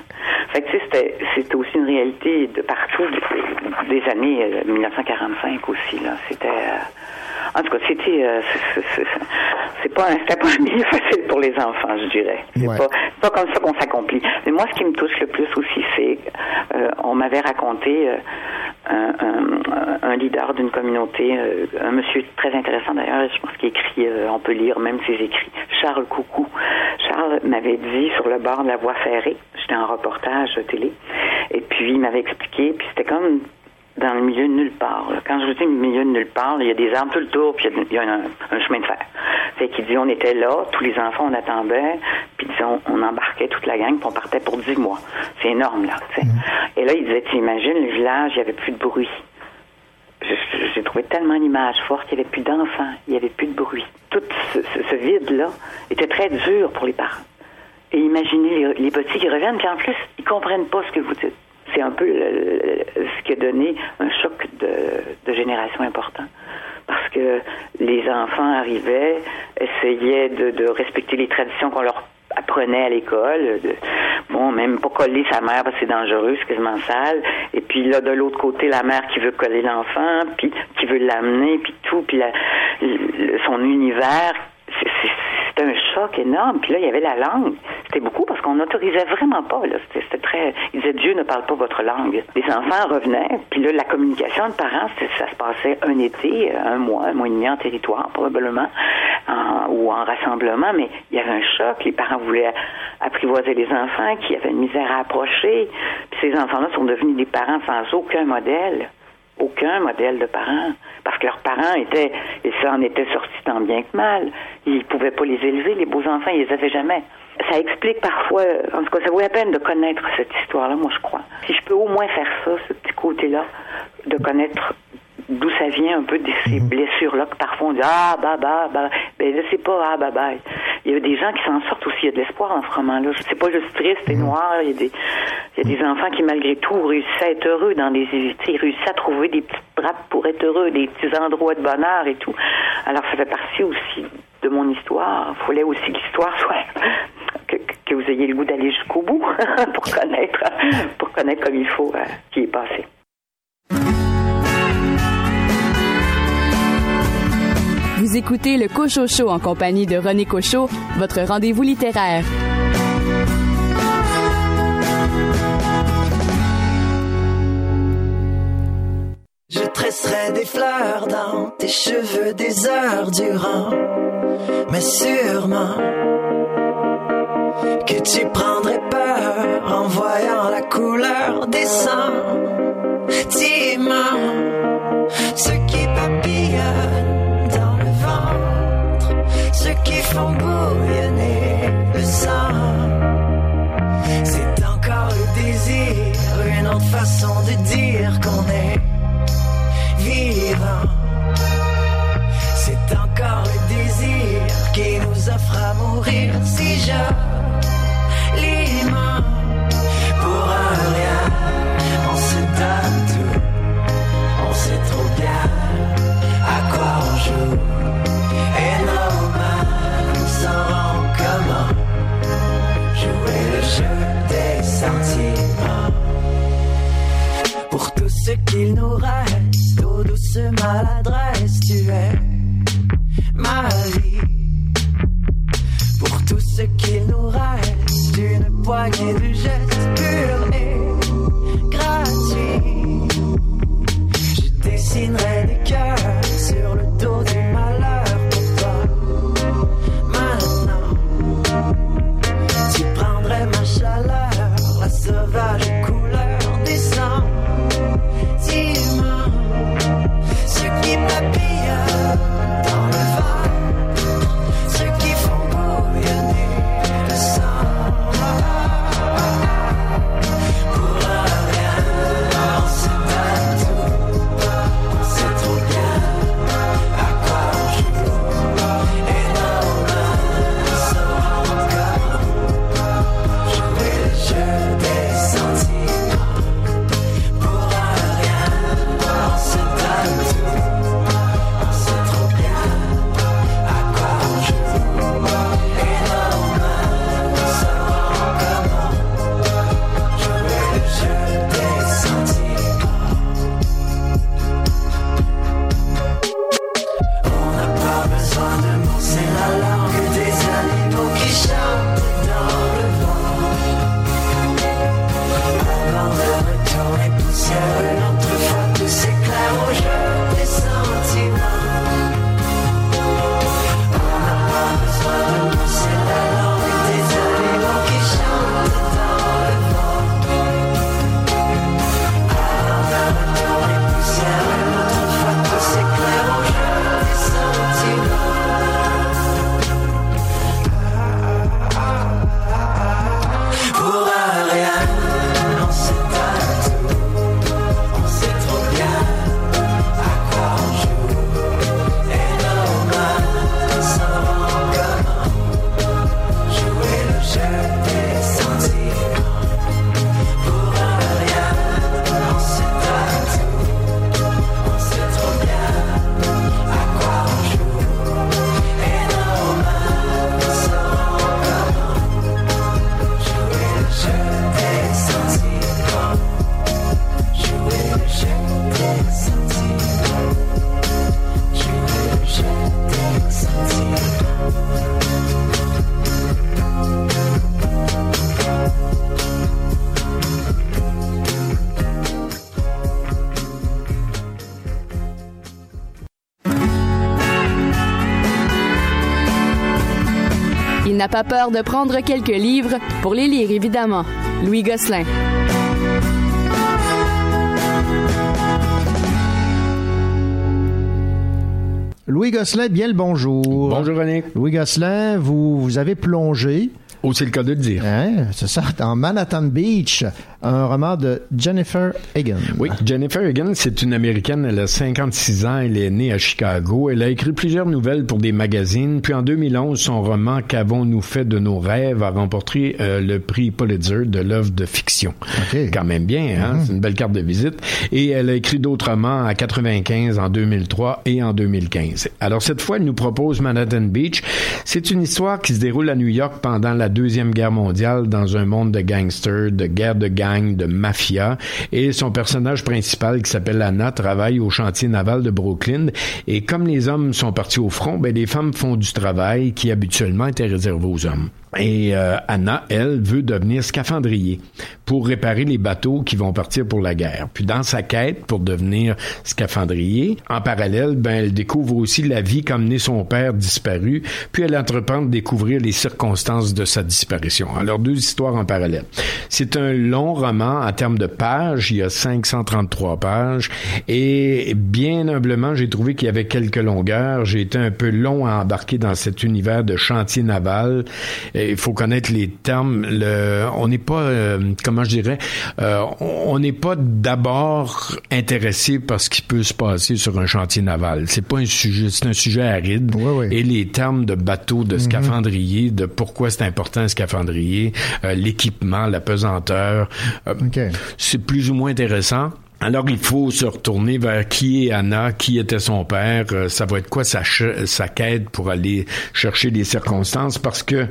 Speaker 13: Fait que c'était, c'était aussi une réalité de partout des années 1945 euh, aussi là. C'était euh, en tout cas, c'était euh, c'est pas pas un milieu facile pour les enfants, je dirais. C'est pas pas comme ça qu'on s'accomplit. Mais moi, ce qui me touche le plus aussi, c'est on m'avait raconté un, un, leader d'une communauté, euh, un monsieur très intéressant d'ailleurs, je pense qu'il écrit, euh, on peut lire même ses écrits, Charles Coucou. Charles m'avait dit sur le bord de la voie ferrée, j'étais en reportage télé, et puis il m'avait expliqué, puis c'était comme dans le milieu de nulle part. Quand je vous dis milieu de nulle part, il y a des arbres tout le tour, puis il y a, un, chemin de fer. Fait qu'il dit, on était là, tous les enfants, on attendait, puis disons, on embarquait toute la gang, puis on partait pour dix mois. C'est énorme, là. Mm. Et là, il disait, tu imagines, le village, il n'y avait plus de bruit. J'ai trouvé tellement l'image forte, il n'y avait plus d'enfants, il n'y avait plus de bruit. Tout ce, vide-là était très dur pour les parents. Et imaginez les, les petits qui reviennent, puis en plus, ils comprennent pas ce que vous dites c'est un peu ce qui a donné un choc de, génération important. Parce que les enfants arrivaient, essayaient de, respecter les traditions qu'on leur apprenait à l'école. Bon, même pas coller sa mère parce que c'est dangereux, c'est quasiment sale. Et puis là, de l'autre côté, la mère qui veut coller l'enfant, puis qui veut l'amener, puis tout, puis son univers c'était un choc énorme. Puis là, il y avait la langue. C'était beaucoup parce qu'on n'autorisait vraiment pas. Là. C'était, très. Ils disaient Dieu ne parle pas votre langue. Les enfants revenaient. Puis là, la communication de parents, ça se passait un été, un mois, un mois et demi en territoire probablement, ou en rassemblement. Mais il y avait un choc. Les parents voulaient apprivoiser les enfants qui avaient une misère à approcher. Puis ces enfants-là sont devenus des parents sans aucun modèle aucun modèle de parents parce que leurs parents étaient, et ça en était sorti tant bien que mal, ils pouvaient pas les élever, les beaux enfants, ils les avaient jamais. Ça explique parfois, en tout cas, ça vaut la peine de connaître cette histoire-là, moi je crois. Si je peux au moins faire ça, ce petit côté-là, de connaître d'où ça vient un peu de ces mhm. blessures-là que parfois on dit Ah, bah, bah, bah. Ben, je sais pas, ah, bah, bah. Il y a des gens qui s'en sortent aussi. Il y a de l'espoir en ce roman-là. C'est pas juste triste et mhm. noir. Il y, a des, il y a des enfants qui, malgré tout, réussissent à être heureux dans des Ils réussissent à trouver des petites drapes pour être heureux, des petits endroits de bonheur et tout. Alors, ça fait partie aussi de mon histoire. Il fallait aussi que l'histoire soit. Que, que, vous ayez le goût d'aller jusqu'au bout pour connaître, pour connaître comme il faut euh, ce qui est passé.
Speaker 2: Vous écoutez le Cochocho en compagnie de René Cochot, votre rendez-vous littéraire.
Speaker 14: Je tresserai des fleurs dans tes cheveux des heures durant, mais sûrement que tu prendrais peur en voyant la couleur des sentiments, font bouillonner le sang. C'est encore le désir, une autre façon de dire qu'on est vivant. C'est encore le désir qui nous offre à mourir si joliment. Pour un rien, on se donne tout, on sait trop bien à quoi on joue. Jeu des sentiments. Pour tout ce qu'il nous reste, aux douces maladresses, tu es ma vie. Pour tout ce qu'il nous reste, une poignée de gestes purs et. Je dessinerai des cœurs sur le dos du malheur pas
Speaker 2: peur de prendre quelques livres pour les lire, évidemment. Louis Gosselin.
Speaker 8: Louis Gosselin, bien le bonjour.
Speaker 6: Bonjour René.
Speaker 8: Louis Gosselin, vous, vous avez plongé.
Speaker 6: Oh, c'est le cas de le dire.
Speaker 8: Hein, c'est ça, dans Manhattan Beach, un roman de Jennifer Egan.
Speaker 6: Oui, Jennifer Egan, c'est une Américaine, elle a 56 ans, elle est née à Chicago, elle a écrit plusieurs nouvelles pour des magazines, puis en 2011, son roman Qu'avons-nous fait de nos rêves a remporté euh, le prix Pulitzer de l'œuvre de fiction. Quand même bien, hein? c'est une belle carte de visite. Et elle a écrit d'autres romans à 95, en 2003 et en 2015. Alors cette fois, elle nous propose Manhattan Beach. C'est une histoire qui se déroule à New York pendant la Deuxième Guerre mondiale dans un monde de gangsters, de guerre de gang, de mafia. Et son personnage principal, qui s'appelle Anna, travaille au chantier naval de Brooklyn. Et comme les hommes sont partis au front, ben, les femmes font du travail qui habituellement était réservé aux hommes. Et euh, Anna, elle, veut devenir scaphandrier pour réparer les bateaux qui vont partir pour la guerre. Puis dans sa quête pour devenir scaphandrier, en parallèle, ben elle découvre aussi la vie qu'a mené son père disparu, puis elle entreprend de découvrir les circonstances de sa disparition. Alors deux histoires en parallèle. C'est un long roman en termes de pages, il y a 533 pages et bien humblement, j'ai trouvé qu'il y avait quelques longueurs, j'ai été un peu long à embarquer dans cet univers de chantier naval il faut connaître les termes. Le, on n'est pas, euh, comment je dirais, euh, on n'est pas d'abord intéressé par ce qui peut se passer sur un chantier naval. C'est pas un sujet, c'est un sujet aride. Et les termes de bateau, de
Speaker 8: Mhm.
Speaker 6: scaphandrier, de pourquoi c'est important un scaphandrier, euh, l'équipement, la pesanteur, euh, c'est plus ou moins intéressant. Alors il faut se retourner vers qui est Anna, qui était son père, euh, ça va être quoi sa, sa quête pour aller chercher les circonstances? Parce que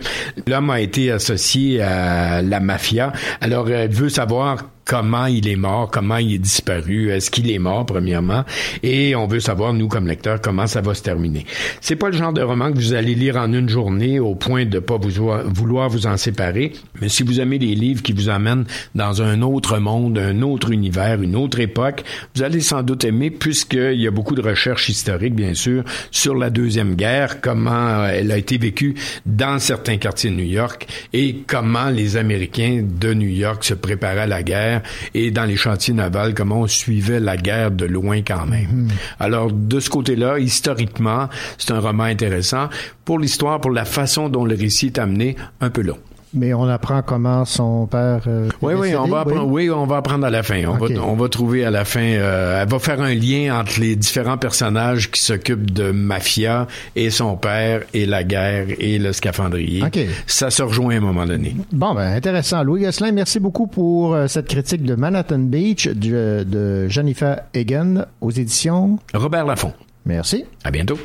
Speaker 6: l'homme a été associé à la mafia. Alors elle veut savoir comment il est mort, comment il est disparu, est-ce qu'il est mort premièrement, et on veut savoir nous comme lecteurs comment ça va se terminer. C'est pas le genre de roman que vous allez lire en une journée au point de pas vouloir vous en séparer, mais si vous aimez les livres qui vous amènent dans un autre monde, un autre univers, une autre époque, vous allez sans doute aimer puisqu'il y a beaucoup de recherches historiques bien sûr sur la deuxième guerre, comment elle a été vécue dans certains quartiers de New York et comment les Américains de New York se préparaient à la guerre et dans les chantiers navals, comment on suivait la guerre de loin quand même. Alors, de ce côté-là, historiquement, c'est un roman intéressant. Pour l'histoire, pour la façon dont le récit est amené, un peu long.
Speaker 8: Mais on apprend comment son père. euh,
Speaker 6: Oui, oui, on va apprendre, oui, on va apprendre à la fin. On, va, on va trouver à la fin. euh, elle va faire un lien entre les différents personnages qui s'occupent de mafia et son père et la guerre et le scaphandrier. Ça se rejoint à un moment donné.
Speaker 8: Bon, ben intéressant. Louis Gosselin, merci beaucoup pour euh, cette critique de Manhattan Beach de, de Jennifer Egan aux éditions
Speaker 6: Robert Laffont.
Speaker 8: Merci.
Speaker 6: À bientôt.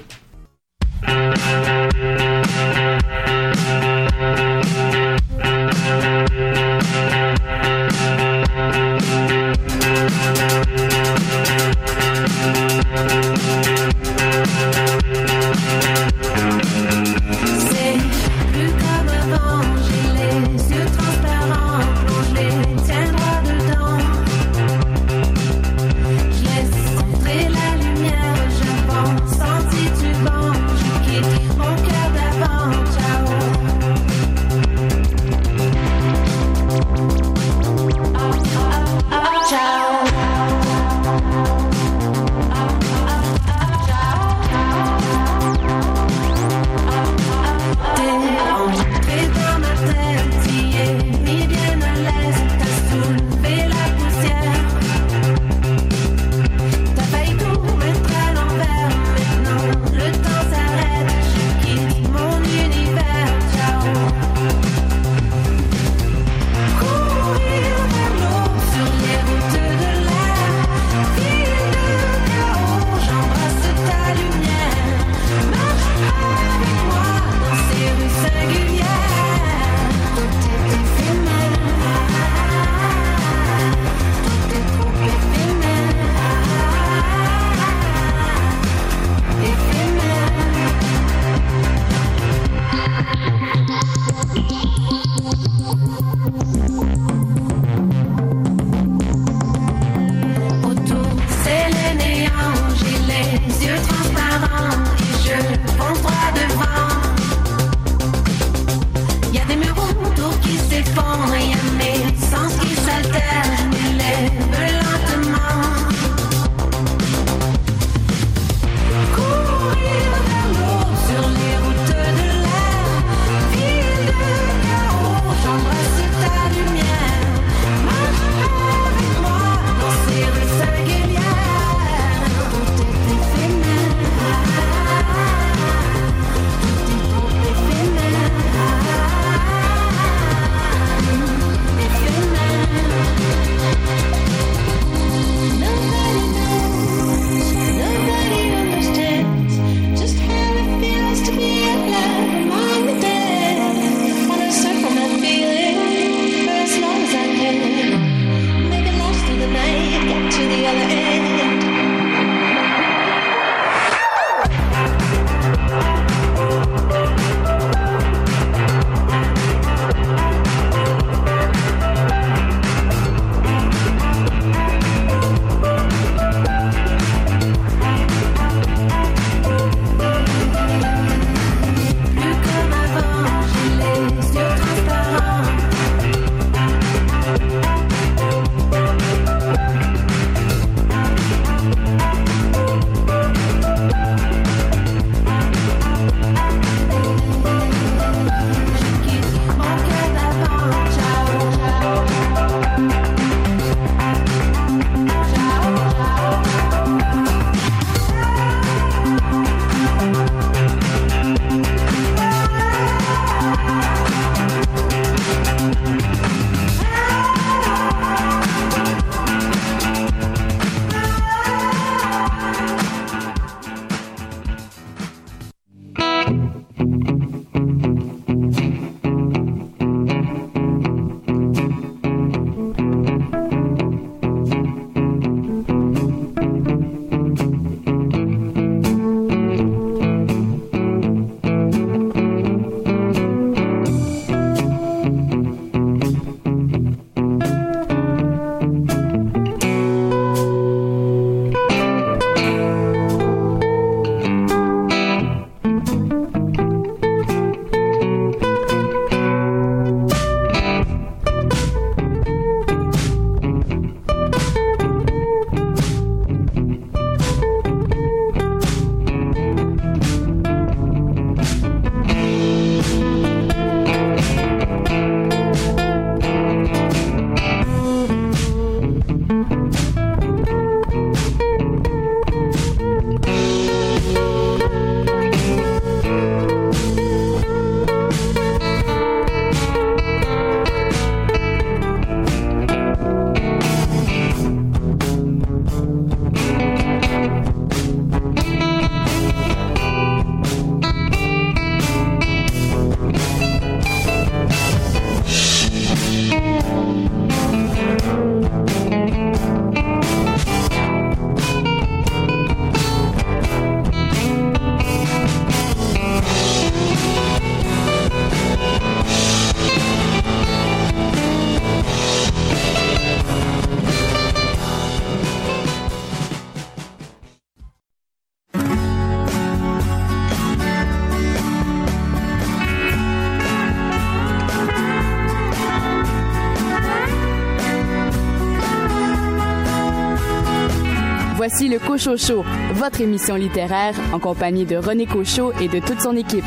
Speaker 1: Votre émission littéraire en compagnie de René Cochot et de toute son équipe.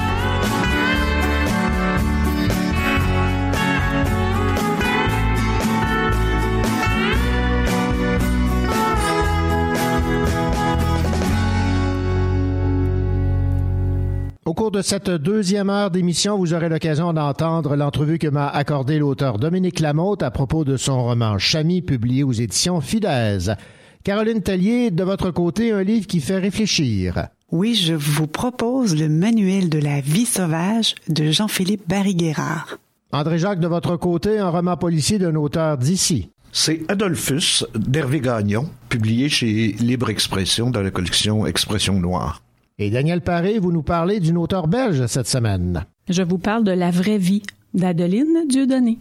Speaker 8: Au cours de cette deuxième heure d'émission, vous aurez l'occasion d'entendre l'entrevue que m'a accordée l'auteur Dominique Lamotte à propos de son roman Chami, publié aux éditions Fidèse. Caroline Tellier, de votre côté, un livre qui fait réfléchir.
Speaker 15: Oui, je vous propose le manuel de la vie sauvage de Jean-Philippe Barry-Guérard.
Speaker 8: André Jacques, de votre côté, un roman policier d'un auteur d'ici.
Speaker 16: C'est Adolphus d'Hervé Gagnon, publié chez Libre Expression dans la collection Expression Noire.
Speaker 8: Et Daniel Paré, vous nous parlez d'une auteure belge cette semaine.
Speaker 17: Je vous parle de La vraie vie d'Adeline Dieudonné.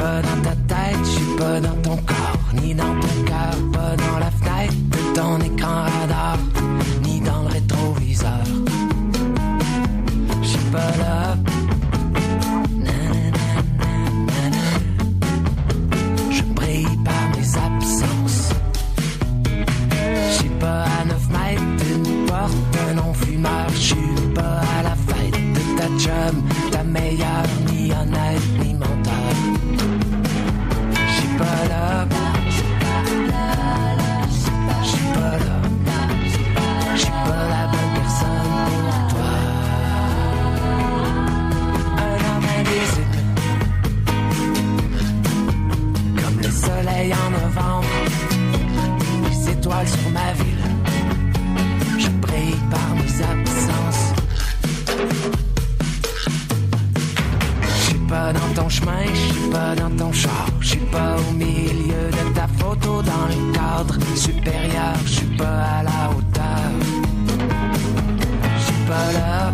Speaker 12: Pas dans ta tête, je suis pas dans ton corps, ni dans ton cœur, pas dans la fenêtre de ton écran radar, ni dans le rétroviseur. Je suis pas là. Je brille par mes absences. Je suis pas à 9 mètres d'une porte d'un non-fumeur. Je suis pas à la fête de ta chum, ta meilleure, ni honnête, ni novembre. Les étoiles sur ma ville. Je brille par mes absences. Je suis pas dans ton chemin, je suis pas dans ton char, je suis pas au milieu de ta photo dans le cadre supérieur, je suis pas à la hauteur. Je suis pas là.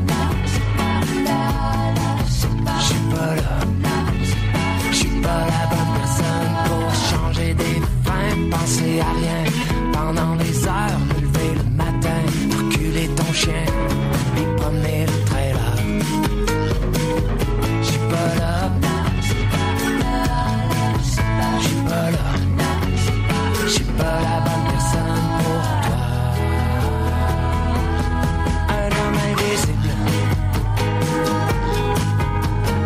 Speaker 12: Je suis pas là. Je suis pas la bonne personne des fins, penser à rien pendant des heures, me lever le matin, reculer ton chien, puis promener le trailer. Je suis pas là. Je suis pas là. Je suis pas la bonne personne pour toi. Un homme invisible.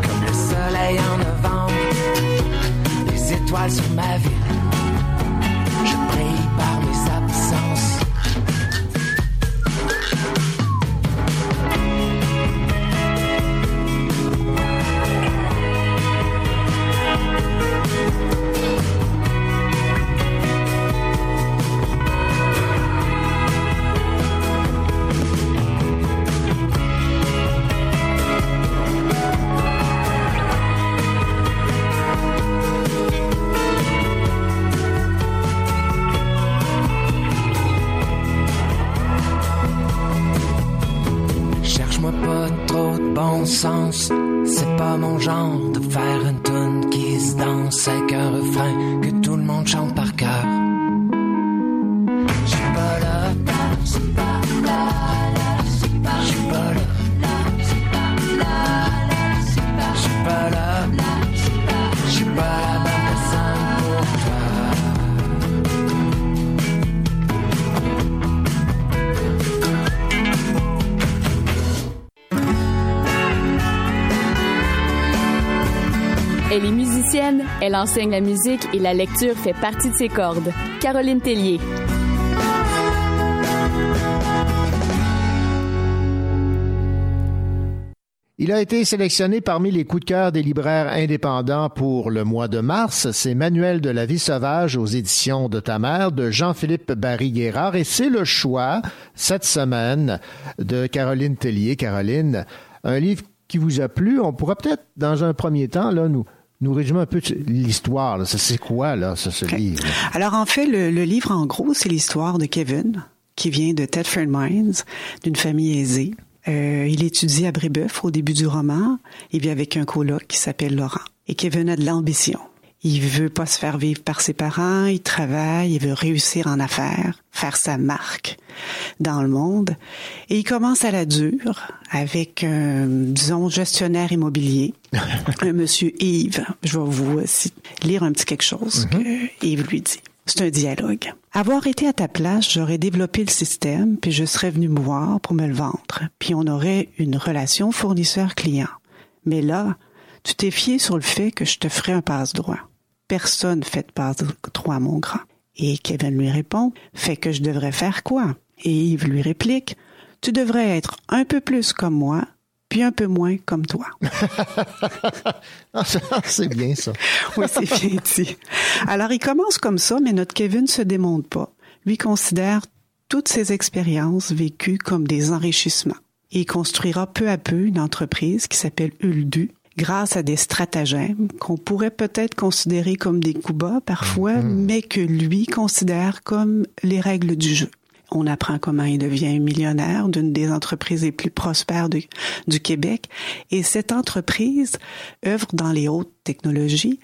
Speaker 12: Comme le soleil en novembre. Les étoiles sur ma ville. Mon genre
Speaker 1: elle enseigne la musique et la lecture fait partie de ses cordes. Caroline Tellier.
Speaker 8: Il a été sélectionné parmi les coups de cœur des libraires indépendants pour le mois de mars. C'est Manuel de la vie sauvage aux éditions de ta mère de Jean-Philippe Barry-Guérard et c'est le choix cette semaine de Caroline Tellier. Caroline, un livre qui vous a plu. On pourra peut-être, dans un premier temps, là, nous, nous résumer un peu l'histoire. C'est quoi, là, ce, ce livre?
Speaker 15: Alors en fait, le, le livre en gros, c'est l'histoire de Kevin, qui vient de Thetford Mines, d'une famille aisée. Euh, il étudie à Brébeuf au début du roman. Il vit avec un coloc qui s'appelle Laurent. Et Kevin a de l'ambition. Il veut pas se faire vivre par ses parents, il travaille, il veut réussir en affaires, faire sa marque dans le monde. Et il commence à la dure avec un, disons, gestionnaire immobilier, un monsieur Yves. Je vais vous euh, lire un petit quelque chose que Yves lui dit. C'est un dialogue. Avoir été à ta place, j'aurais développé le système, puis je serais venu me voir pour me le vendre. Puis on aurait une relation fournisseur-client. Mais là, tu t'es fié sur le fait que je te ferais un passe-droit. Personne fait de passe-droit, mon grand. Et Kevin lui répond, fait que je devrais faire quoi? Et Yves lui réplique, tu devrais être un peu plus comme moi, puis un peu moins comme toi.
Speaker 8: Ah, c'est bien ça.
Speaker 15: oui, c'est bien dit. Alors, il commence comme ça, mais notre Kevin se démonte pas. Lui considère toutes ses expériences vécues comme des enrichissements. Et il construira peu à peu une entreprise qui s'appelle Uldu, grâce à des stratagèmes qu'on pourrait peut-être considérer comme des coups bas parfois, mais que lui considère comme les règles du jeu. On apprend comment il devient millionnaire d'une des entreprises les plus prospères du, du Québec. Et cette entreprise œuvre dans les hautes technologies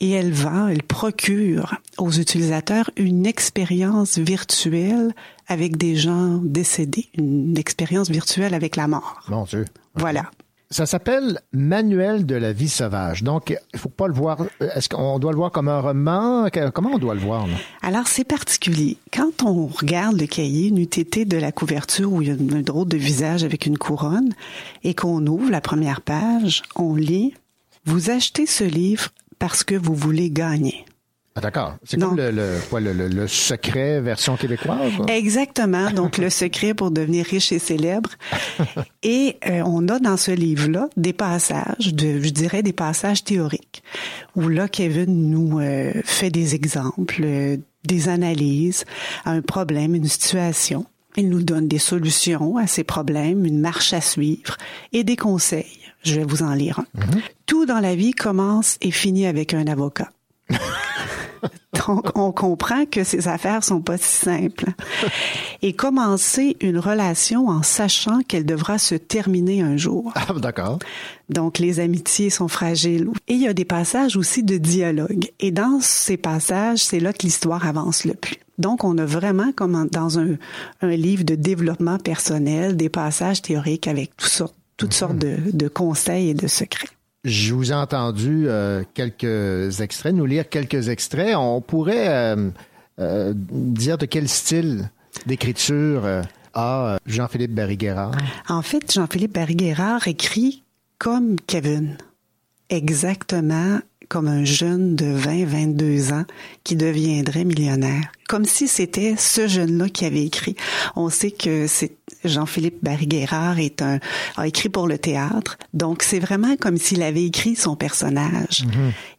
Speaker 15: et elle vend, elle procure aux utilisateurs une expérience virtuelle avec des gens décédés, une expérience virtuelle avec la mort.
Speaker 8: Mon Dieu.
Speaker 15: Voilà.
Speaker 8: Ça s'appelle Manuel de la vie sauvage. Donc, il faut pas le voir. Est-ce qu'on doit le voir comme un roman? Comment on doit le voir?
Speaker 15: Alors, c'est particulier. Quand on regarde le cahier, une UTT de la couverture où il y a un drôle de visage avec une couronne, et qu'on ouvre la première page, on lit « Vous achetez ce livre parce que vous voulez gagner ».
Speaker 8: Ah, d'accord. C'est comme le, le, quoi, le, le- secret version québécoise? quoi?
Speaker 15: Exactement. Donc, le secret pour devenir riche et célèbre. Et euh, on a dans ce livre-là des passages, de, je dirais des passages théoriques, où là, Kevin nous euh, fait des exemples, euh, des analyses à un problème, une situation. Il nous donne des solutions à ces problèmes, une marche à suivre et des conseils. Je vais vous en lire un. Tout dans la vie commence et finit avec un avocat. Donc, on comprend que ces affaires sont pas si simples. Et commencer une relation en sachant qu'elle devra se terminer un jour.
Speaker 8: Ah, d'accord.
Speaker 15: Donc, les amitiés sont fragiles. Et il y a des passages aussi de dialogue. Et dans ces passages, c'est là que l'histoire avance le plus. Donc, on a vraiment, comme dans un, un livre de développement personnel, des passages théoriques avec sortes- toutes sortes de, de conseils et de secrets.
Speaker 8: Je vous ai entendu euh, quelques extraits, nous lire quelques extraits. On pourrait euh, euh, dire de quel style d'écriture a Jean-Philippe Barry-Guerrard.
Speaker 15: En fait, Jean-Philippe Barry-Guerrard écrit comme Kevin. Exactement comme un jeune de 20, 22 ans qui deviendrait millionnaire. Comme si c'était ce jeune-là qui avait écrit. On sait que c'est Jean-Philippe Barry-Guerrard est un, a écrit pour le théâtre. Donc, c'est vraiment comme s'il avait écrit son personnage.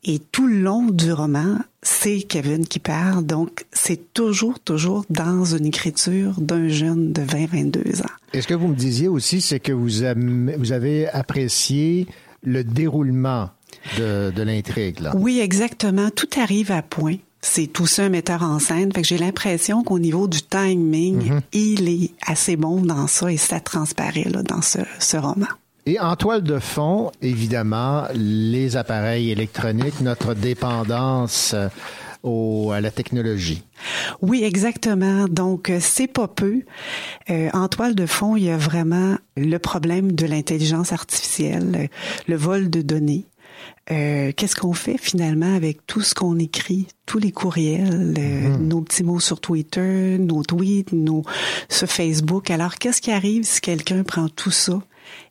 Speaker 15: Et tout le long du roman, c'est Kevin qui parle. Donc, c'est toujours, toujours dans une écriture d'un jeune de 20, 22 ans.
Speaker 8: Et ce que vous me disiez aussi, c'est que vous, avez apprécié le déroulement de, de l'intrigue.
Speaker 15: Oui, exactement. Tout arrive à point. C'est tout ça un metteur en scène. Fait que j'ai l'impression qu'au niveau du timing, il est assez bon dans ça et ça transparaît là, dans ce, ce roman.
Speaker 8: Et en toile de fond, évidemment, les appareils électroniques, notre dépendance euh, au, à la technologie.
Speaker 15: Oui, exactement. Donc, euh, c'est pas peu. Euh, en toile de fond, il y a vraiment le problème de l'intelligence artificielle, le vol de données. Euh, Qu'est-ce qu'on fait finalement avec tout ce qu'on écrit, tous les courriels, euh, nos petits mots sur Twitter, nos tweets, nos sur Facebook? Alors, qu'est-ce qui arrive si quelqu'un prend tout ça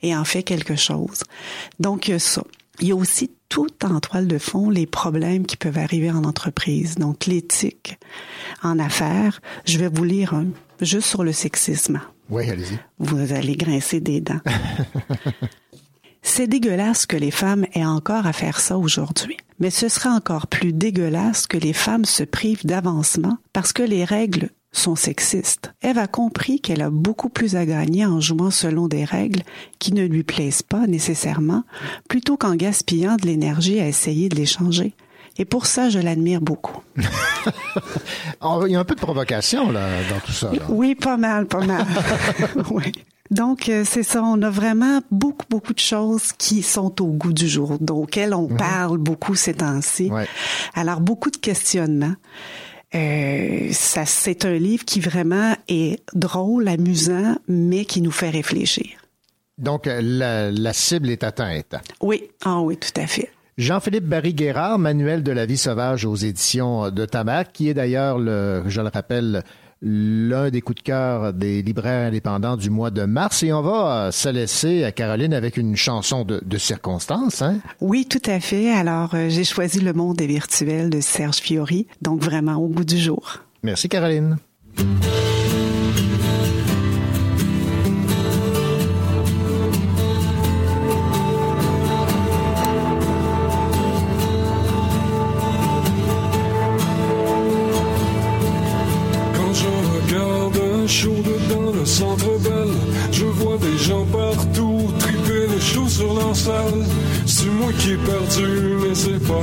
Speaker 15: et en fait quelque chose? Donc, il y a ça. Il y a aussi tout en toile de fond les problèmes qui peuvent arriver en entreprise. Donc, l'éthique en affaires. Je vais vous lire un, juste sur le sexisme.
Speaker 8: Oui, allez-y.
Speaker 15: Vous allez grincer des dents. C'est dégueulasse que les femmes aient encore à faire ça aujourd'hui. Mais ce sera encore plus dégueulasse que les femmes se privent d'avancement parce que les règles sont sexistes. Eve a compris qu'elle a beaucoup plus à gagner en jouant selon des règles qui ne lui plaisent pas nécessairement, plutôt qu'en gaspillant de l'énergie à essayer de les changer. Et pour ça, je l'admire beaucoup.
Speaker 8: Oh, Il y a un peu de provocation là, dans tout ça. là.
Speaker 15: Oui, pas mal, pas mal. oui. Donc, euh, c'est ça, on a vraiment beaucoup, beaucoup de choses qui sont au goût du jour, auxquelles on parle beaucoup ces temps-ci. Alors, beaucoup de questionnements. Euh, ça, c'est un livre qui vraiment est drôle, amusant, mais qui nous fait réfléchir.
Speaker 8: Donc, euh, la, la cible est atteinte.
Speaker 15: Oui, ah oui, tout à fait.
Speaker 8: Jean-Philippe Barry-Guérard, Manuel de la vie sauvage aux éditions de Tamac, qui est d'ailleurs, le, je le rappelle, l'un des coups de cœur des libraires indépendants du mois de mars. Et on va se laisser, à Caroline, avec une chanson de, de circonstance. Hein?
Speaker 15: Oui, tout à fait. Alors, euh, j'ai choisi Le monde est virtuel de Serge Fiori, donc vraiment au goût du jour.
Speaker 8: Merci, Caroline.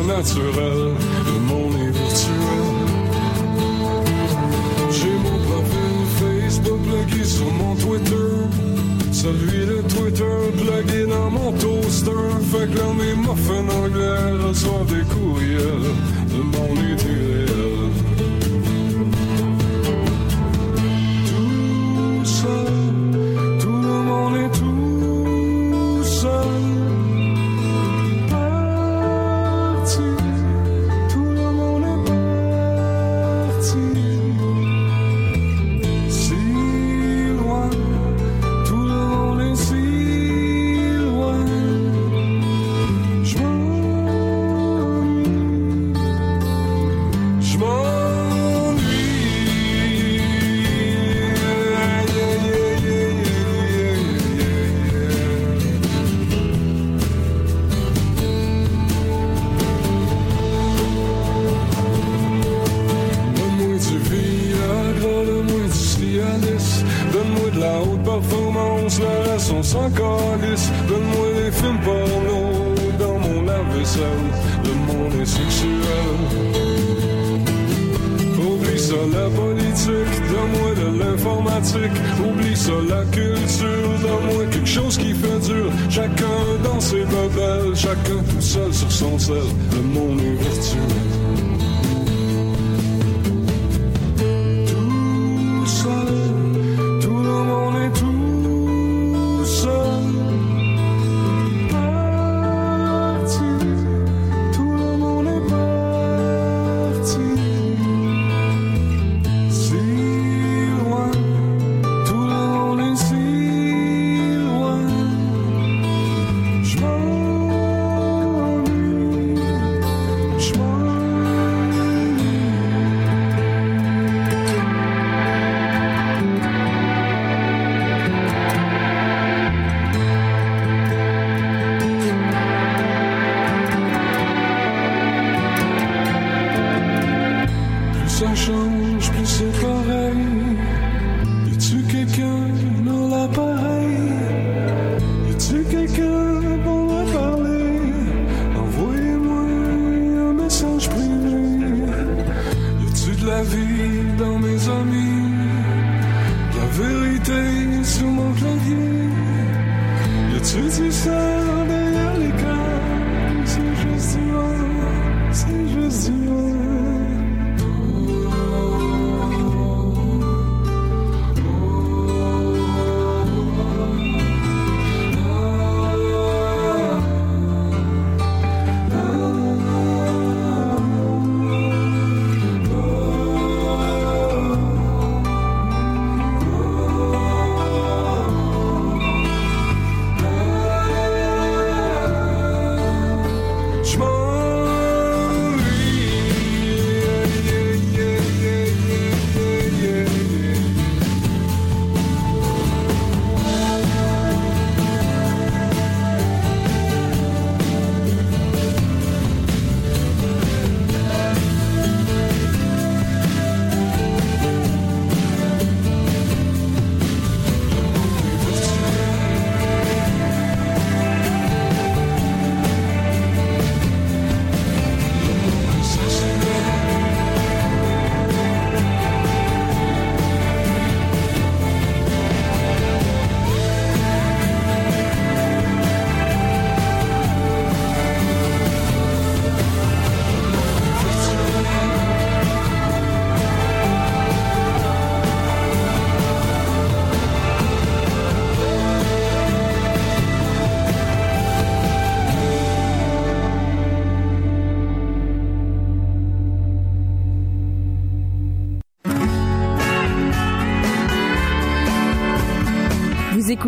Speaker 18: Naturel. Le monde est virtuel. J'ai mon profil Facebook plugué sur mon Twitter. Celui de Twitter plugué dans mon toaster. Fait que là, mes muffins anglais reçoivent des courriels. Le monde est irréel.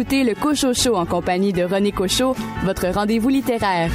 Speaker 2: Écoutez le Cocho Show en compagnie de René Cocho, votre rendez-vous littéraire.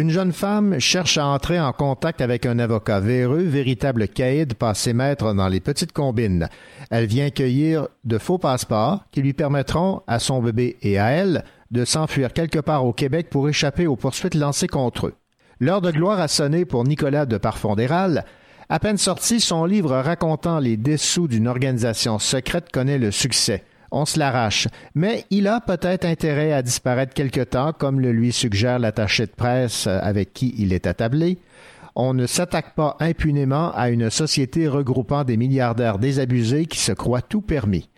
Speaker 8: Une jeune femme cherche à entrer en contact avec un avocat véreux, véritable caïd passé maître dans les petites combines. Elle vient cueillir de faux passeports qui lui permettront à son bébé et à elle de s'enfuir quelque part au Québec pour échapper aux poursuites lancées contre eux. L'heure de gloire a sonné pour Nicolas de Parfondéral. À peine sorti, son livre racontant les dessous d'une organisation secrète connaît le succès. On se l'arrache. Mais il a peut-être intérêt à disparaître quelque temps, comme le lui suggère l'attaché de presse avec qui il est attablé. On ne s'attaque pas impunément à une société regroupant des milliardaires désabusés qui se croient tout permis.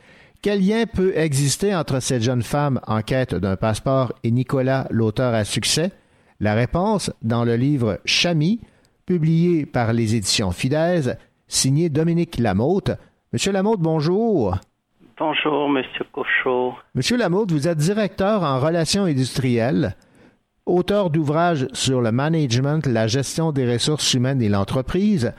Speaker 8: Quel lien peut exister entre cette jeune femme en quête d'un passeport et Nicolas, l'auteur à succès? La réponse dans le livre Chami, publié par les éditions Fidèse, signé Dominique Lamotte. Monsieur Lamotte, bonjour.
Speaker 19: Bonjour, Monsieur Cochot.
Speaker 8: Monsieur Lamotte, vous êtes directeur en relations industrielles, auteur d'ouvrages sur le management, la gestion des ressources humaines et l'entreprise.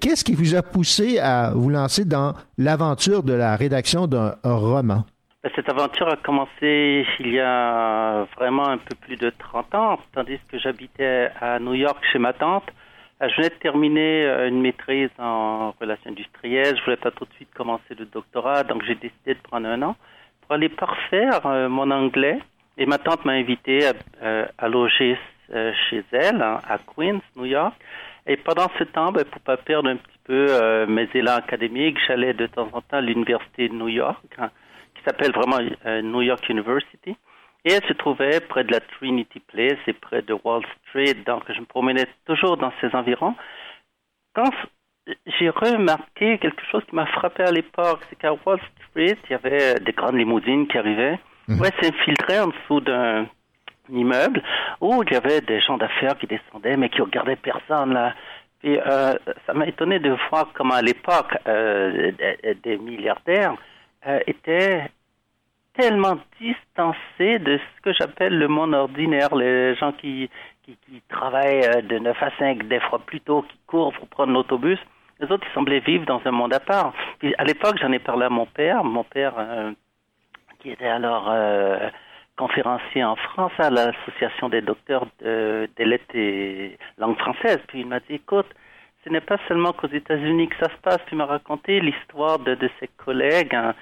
Speaker 8: Qu'est-ce qui vous a poussé à vous lancer dans l'aventure de la rédaction d'un roman?
Speaker 19: Ben, Cette aventure a commencé il y a vraiment un peu plus de 30 ans, tandis que j'habitais à New York chez ma tante. Euh, Je venais de terminer euh, une maîtrise en relations industrielles. Je voulais pas tout de suite commencer le doctorat, donc j'ai décidé de prendre un an pour aller parfaire euh, mon anglais. Et ma tante m'a invité à, euh, à loger chez elle hein, à Queens, New York. Et pendant ce temps, ben, pour pas perdre un petit peu mes élans académiques, j'allais de temps en temps à l'université de New York, hein, qui s'appelle vraiment New York University. Et elle se trouvait près de la Trinity Place et près de Wall Street, donc je me promenais toujours dans ces environs. Quand j'ai remarqué quelque chose qui m'a frappé à l'époque, c'est qu'à Wall Street, il y avait des grandes limousines qui arrivaient.
Speaker 8: Mhm.
Speaker 19: Ouais, s'infiltraient en dessous d'un immeuble où il y avait des gens d'affaires qui descendaient mais qui regardaient personne là. Puis euh, ça m'a étonné de voir comment à l'époque euh, des, des milliardaires euh, étaient tellement distancés de ce que j'appelle le monde ordinaire, les gens qui, qui, travaillent euh, de 9 à 5, des fois plus tôt, qui courent pour prendre l'autobus. Les autres, ils semblaient vivre dans un monde à part. Puis à l'époque, j'en ai parlé à mon père, mon père euh, qui était alors euh, conférencier en France à l'association des docteurs de, des lettres et langue française. Puis il m'a dit, écoute, ce n'est pas seulement qu'aux États-Unis que ça se passe. Tu m'as raconté l'histoire de, de ses collègues hein,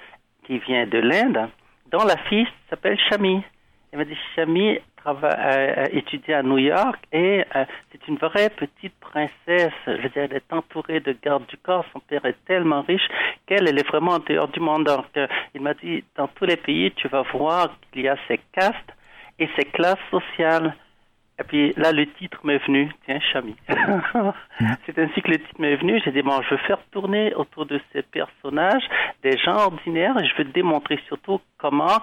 Speaker 19: qui vient de l'Inde, dont la fille s'appelle Chami. Elle m'a dit, Chami travaille, euh, étudie à New York et euh, c'est une vraie petite princesse. Je veux dire, elle est entourée de gardes du corps. Son père est tellement riche qu'elle, elle est vraiment en dehors du monde. Donc, euh, il m'a dit, dans tous les pays, tu vas voir qu'il y a ces castes et ces classes sociales. Et puis là, le titre m'est venu, tiens, Chami. C'est ainsi que le titre m'est venu. J'ai dit, bon, je veux faire tourner autour de ces personnages des gens ordinaires et je veux démontrer surtout comment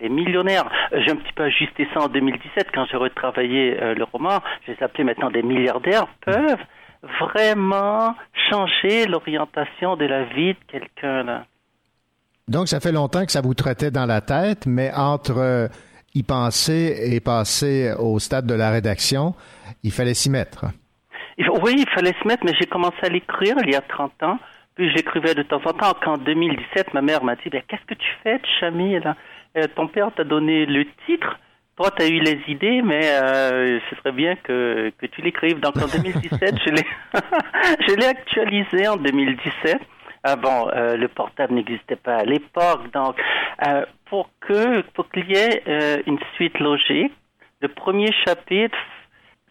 Speaker 19: les millionnaires, euh, j'ai un petit peu ajusté ça en 2017 quand j'ai retravaillé euh, le roman, je les appelais maintenant des milliardaires, peuvent vraiment changer l'orientation de la vie de quelqu'un.
Speaker 8: Donc, ça fait longtemps que ça vous traitait dans la tête, mais entre euh, y penser et passer au stade de la rédaction, il fallait s'y mettre.
Speaker 19: Oui, il fallait se mettre, mais j'ai commencé à l'écrire il y a 30 ans. Puis j'écrivais de temps en temps. Qu'en 2017, ma mère m'a dit ben, Qu'est-ce que tu fais, Chami? Euh, Ton père t'a donné le titre. Toi, tu as eu les idées, mais euh, ce serait bien que, que tu l'écrives. Donc en 2017, je l'ai je l'ai actualisé en 2017. Ah bon, euh, le portable n'existait pas à l'époque, donc euh, pour que pour qu'il y ait euh, une suite logique, le premier chapitre,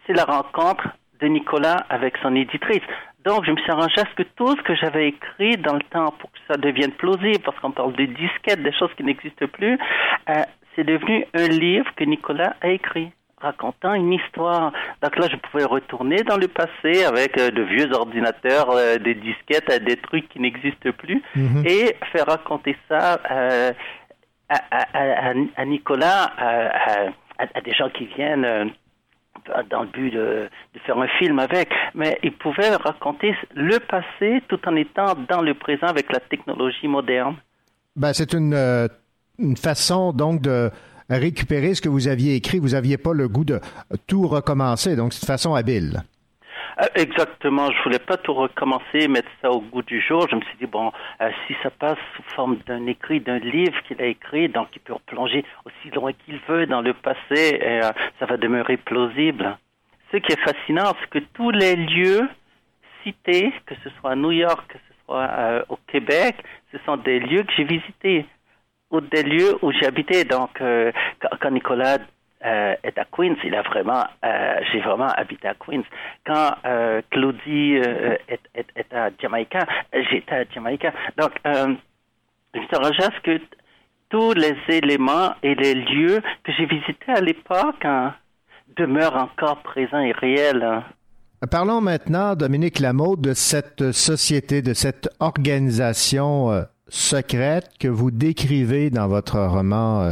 Speaker 19: c'est la rencontre de Nicolas avec son éditrice. Donc, je me suis arrangé à ce que tout ce que j'avais écrit dans le temps pour que ça devienne plausible, parce qu'on parle de disquettes, des choses qui n'existent plus, c'est devenu un livre que Nicolas a écrit racontant une histoire. Donc là, je pouvais retourner dans le passé avec euh, de vieux ordinateurs, euh, des disquettes, euh, des trucs qui n'existent plus,
Speaker 20: Mhm.
Speaker 19: et faire raconter ça à, à- à- à Nicolas, à, des gens qui viennent dans le but de, de faire un film avec, mais il pouvait raconter le passé tout en étant dans le présent avec la technologie moderne.
Speaker 8: Ben, c'est une, une façon donc de récupérer ce que vous aviez écrit. Vous n'aviez pas le goût de tout recommencer, donc c'est une façon habile.
Speaker 19: Euh, Exactement, je voulais pas tout recommencer, mettre ça au goût du jour. Je me suis dit, bon, euh, si ça passe sous forme d'un écrit, d'un livre qu'il a écrit, donc il peut replonger aussi loin qu'il veut dans le passé, et euh, ça va demeurer plausible. Ce qui est fascinant, c'est que tous les lieux cités, que ce soit à New York, que ce soit au Québec, ce sont des lieux que j'ai visités ou des lieux où habité. Donc, euh, quand, Nicolas euh, est à Queens, il a vraiment, euh, j'ai vraiment habité à Queens. Quand euh, Claudie euh, est, est, est à Jamaïca, j'étais à Jamaïca. Donc, euh, arrangé à ce que tous les éléments et les lieux que j'ai visités à l'époque hein, demeurent encore présents et réels. hein.
Speaker 8: Parlons maintenant, Dominique Lameau, de cette société, de cette organisation euh, secrète que vous décrivez dans votre roman euh,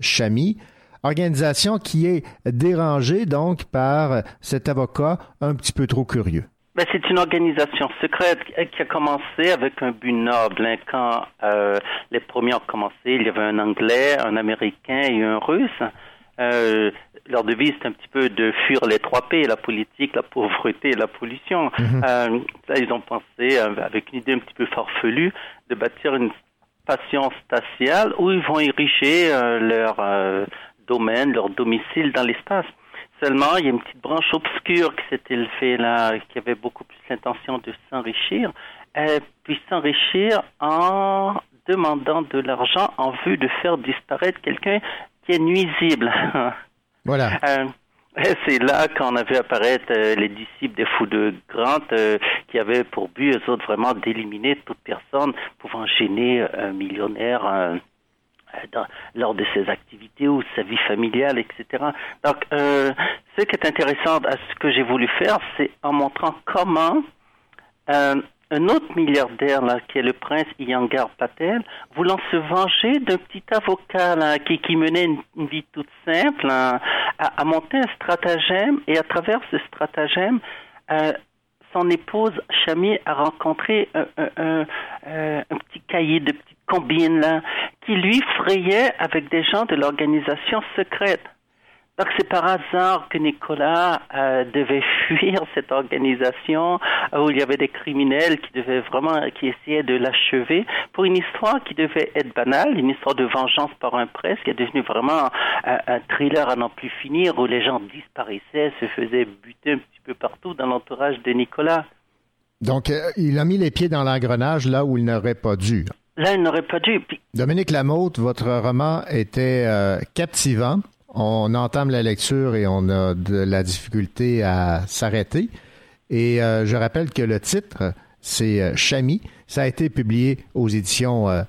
Speaker 8: Chami. Organisation qui est dérangée donc par euh, cet avocat un petit peu trop curieux.
Speaker 19: Ben, c'est une organisation secrète qui- qui a commencé avec un but noble. hein. Quand euh, les premiers ont commencé, il y avait un Anglais, un Américain et un Russe. Euh, leur devise, c'est un petit peu de fuir les trois P, la politique, la pauvreté et la pollution.
Speaker 20: Mhm.
Speaker 19: Euh, là, ils ont pensé, euh, avec une idée un petit peu farfelue, de bâtir une station spatiale où ils vont ériger euh, leur domaine, leur domicile dans l'espace. Seulement, il y a une petite branche obscure qui s'est élevée là, qui avait beaucoup plus l'intention de s'enrichir, puis s'enrichir en demandant de l'argent en vue de faire disparaître quelqu'un qui est nuisible.
Speaker 8: Voilà.
Speaker 19: Euh, c'est là qu'on a vu apparaître euh, les disciples des fous de Grant euh, qui avaient pour but, eux autres, vraiment d'éliminer toute personne pouvant gêner un millionnaire dans- lors de ses activités ou sa vie familiale, etc. Donc, ce qui est intéressant à ce que j'ai voulu faire, c'est en montrant comment un autre milliardaire, qui est le prince Iyengar Patel, voulant se venger d'un petit avocat qui, menait une, vie toute simple, hein, a, monté un stratagème et à travers ce stratagème, euh, son épouse Chami a rencontré euh, un petit cahier de petites combines qui lui frayait avec des gens de l'organisation secrète. Donc c'est par hasard que Nicolas euh, devait fuir cette organisation euh, où il y avait des criminels qui devaient vraiment, qui essayaient de l'achever pour une histoire qui devait être banale, une histoire de vengeance par un presse qui est devenue vraiment un, un thriller à n'en plus finir où les gens disparaissaient, se faisaient buter un petit peu partout dans l'entourage de Nicolas.
Speaker 8: Donc, euh, il a mis les pieds dans l'engrenage là où il n'aurait pas dû.
Speaker 19: Là, il n'aurait pas dû. Puis,
Speaker 8: Dominique Lamotte, votre roman était euh, captivant. On entame la lecture et on a de la difficulté à s'arrêter. Et euh, je rappelle que le titre, c'est euh, Chami. Ça a été publié aux éditions euh.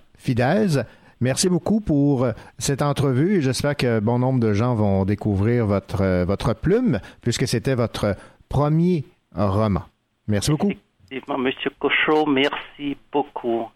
Speaker 8: Merci beaucoup pour euh, cette entrevue j'espère que bon nombre de gens vont découvrir votre, votre plume puisque c'était votre premier roman. Merci beaucoup.
Speaker 19: effectivement, Monsieur Cochot, merci beaucoup.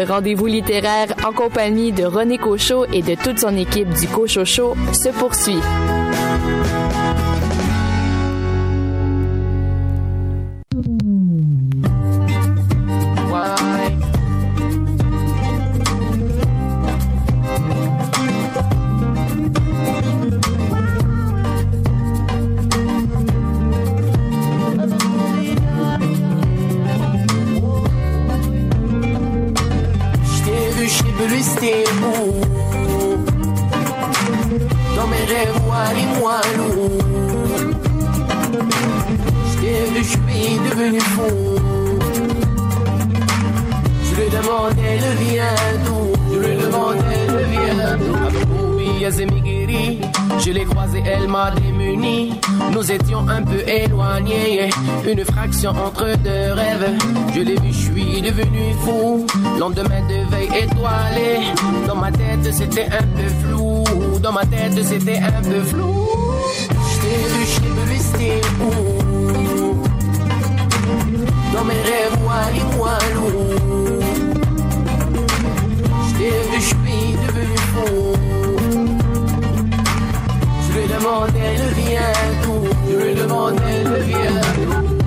Speaker 1: Votre rendez-vous littéraire en compagnie de René Cochot et de toute son équipe du Cochot Show se poursuit.
Speaker 20: Entre deux rêves. Je l'ai vu, je suis devenu fou. Lendemain de veille étoilée Dans ma tête c'était un peu flou. Dans ma tête c'était un peu flou. Je t'ai vu, je c'était où Dans mes rêves, moi lourd Je t'ai vu, je suis devenu fou. Je lui demandais le vient d'où. Je lui demandais le vient d'où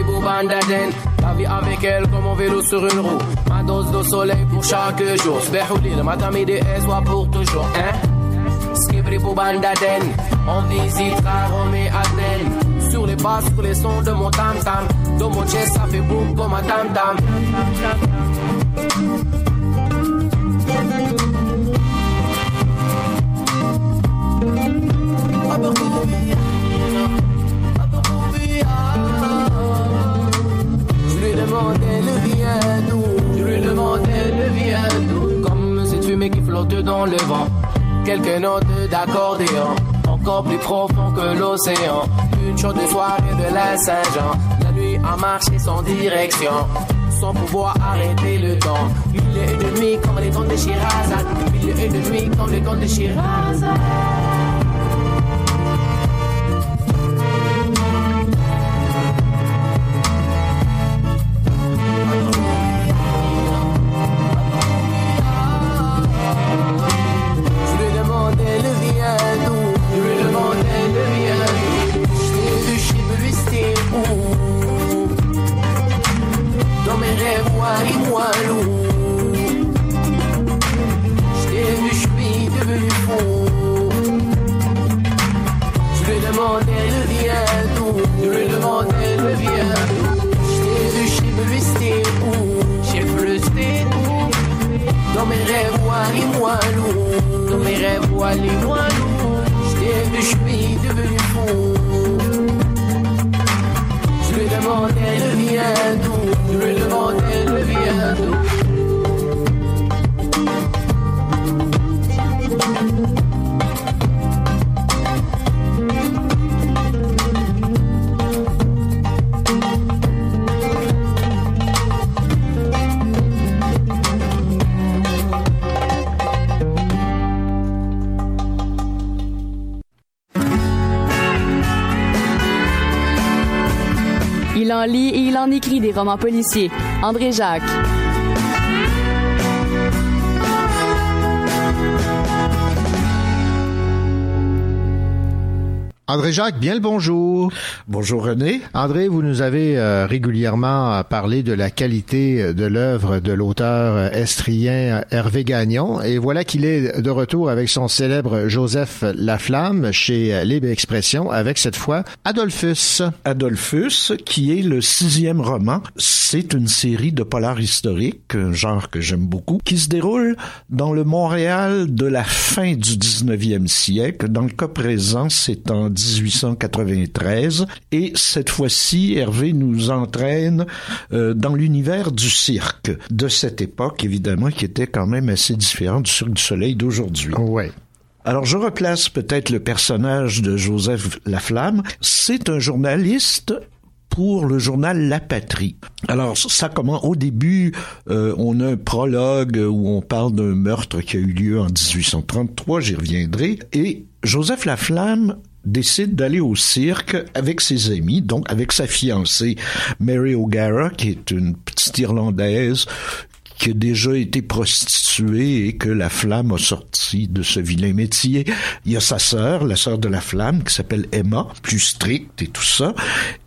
Speaker 20: Skibri Bandaden La vie avec elle comme en vélo sur une roue Ma dose de soleil pour chaque jour Sbehou le matin, midi et soir pour toujours Hein Skibri Boubandaden. On visitera Rome et Athènes. Sur les basses, sur les sons de mon tam-tam. Dans mon chest, ça fait boum comme un tam-tam. Le vent Quelques notes d'accordéon Encore plus profond que l'océan Une chaude soirée de la Saint-Jean La nuit a marché sans direction sans pouvoir arrêter le temps. Il est une nuit comme les contes de Shirazad. Il est une nuit comme les contes de Shirazad.
Speaker 2: Romans policiers. André Jacques.
Speaker 8: André Jacques, bien le bonjour.
Speaker 16: Bonjour René.
Speaker 8: André, vous nous avez euh, régulièrement euh, parlé de la qualité euh, de l'œuvre de l'auteur estrien Hervé Gagnon et voilà qu'il est de retour avec son célèbre Joseph Laflamme chez Libre Expression avec cette fois Adolphus.
Speaker 16: Adolphus, qui est le sixième roman. C'est une série de polars historiques, un genre que j'aime beaucoup, qui se déroule dans le Montréal de la fin du 19e siècle. Dans le cas présent, c'est en 1893 et cette fois-ci, Hervé nous entraîne euh, dans l'univers du cirque de cette époque, évidemment, qui était quand même assez différent du Cirque du Soleil d'aujourd'hui.
Speaker 8: Ouais.
Speaker 16: Alors je replace peut-être le personnage de Joseph Laflamme. C'est un journaliste pour le journal La Patrie. Alors ça comment au début euh, on a un prologue où on parle d'un meurtre qui a eu lieu en 1833, j'y reviendrai et Joseph Laflamme décide d'aller au cirque avec ses amis, donc avec sa fiancée Mary O'Gara, qui est une petite Irlandaise qui a déjà été prostituée et que la flamme a sorti de ce vilain métier. Il y a sa sœur, la sœur de la flamme, qui s'appelle Emma, plus stricte et tout ça,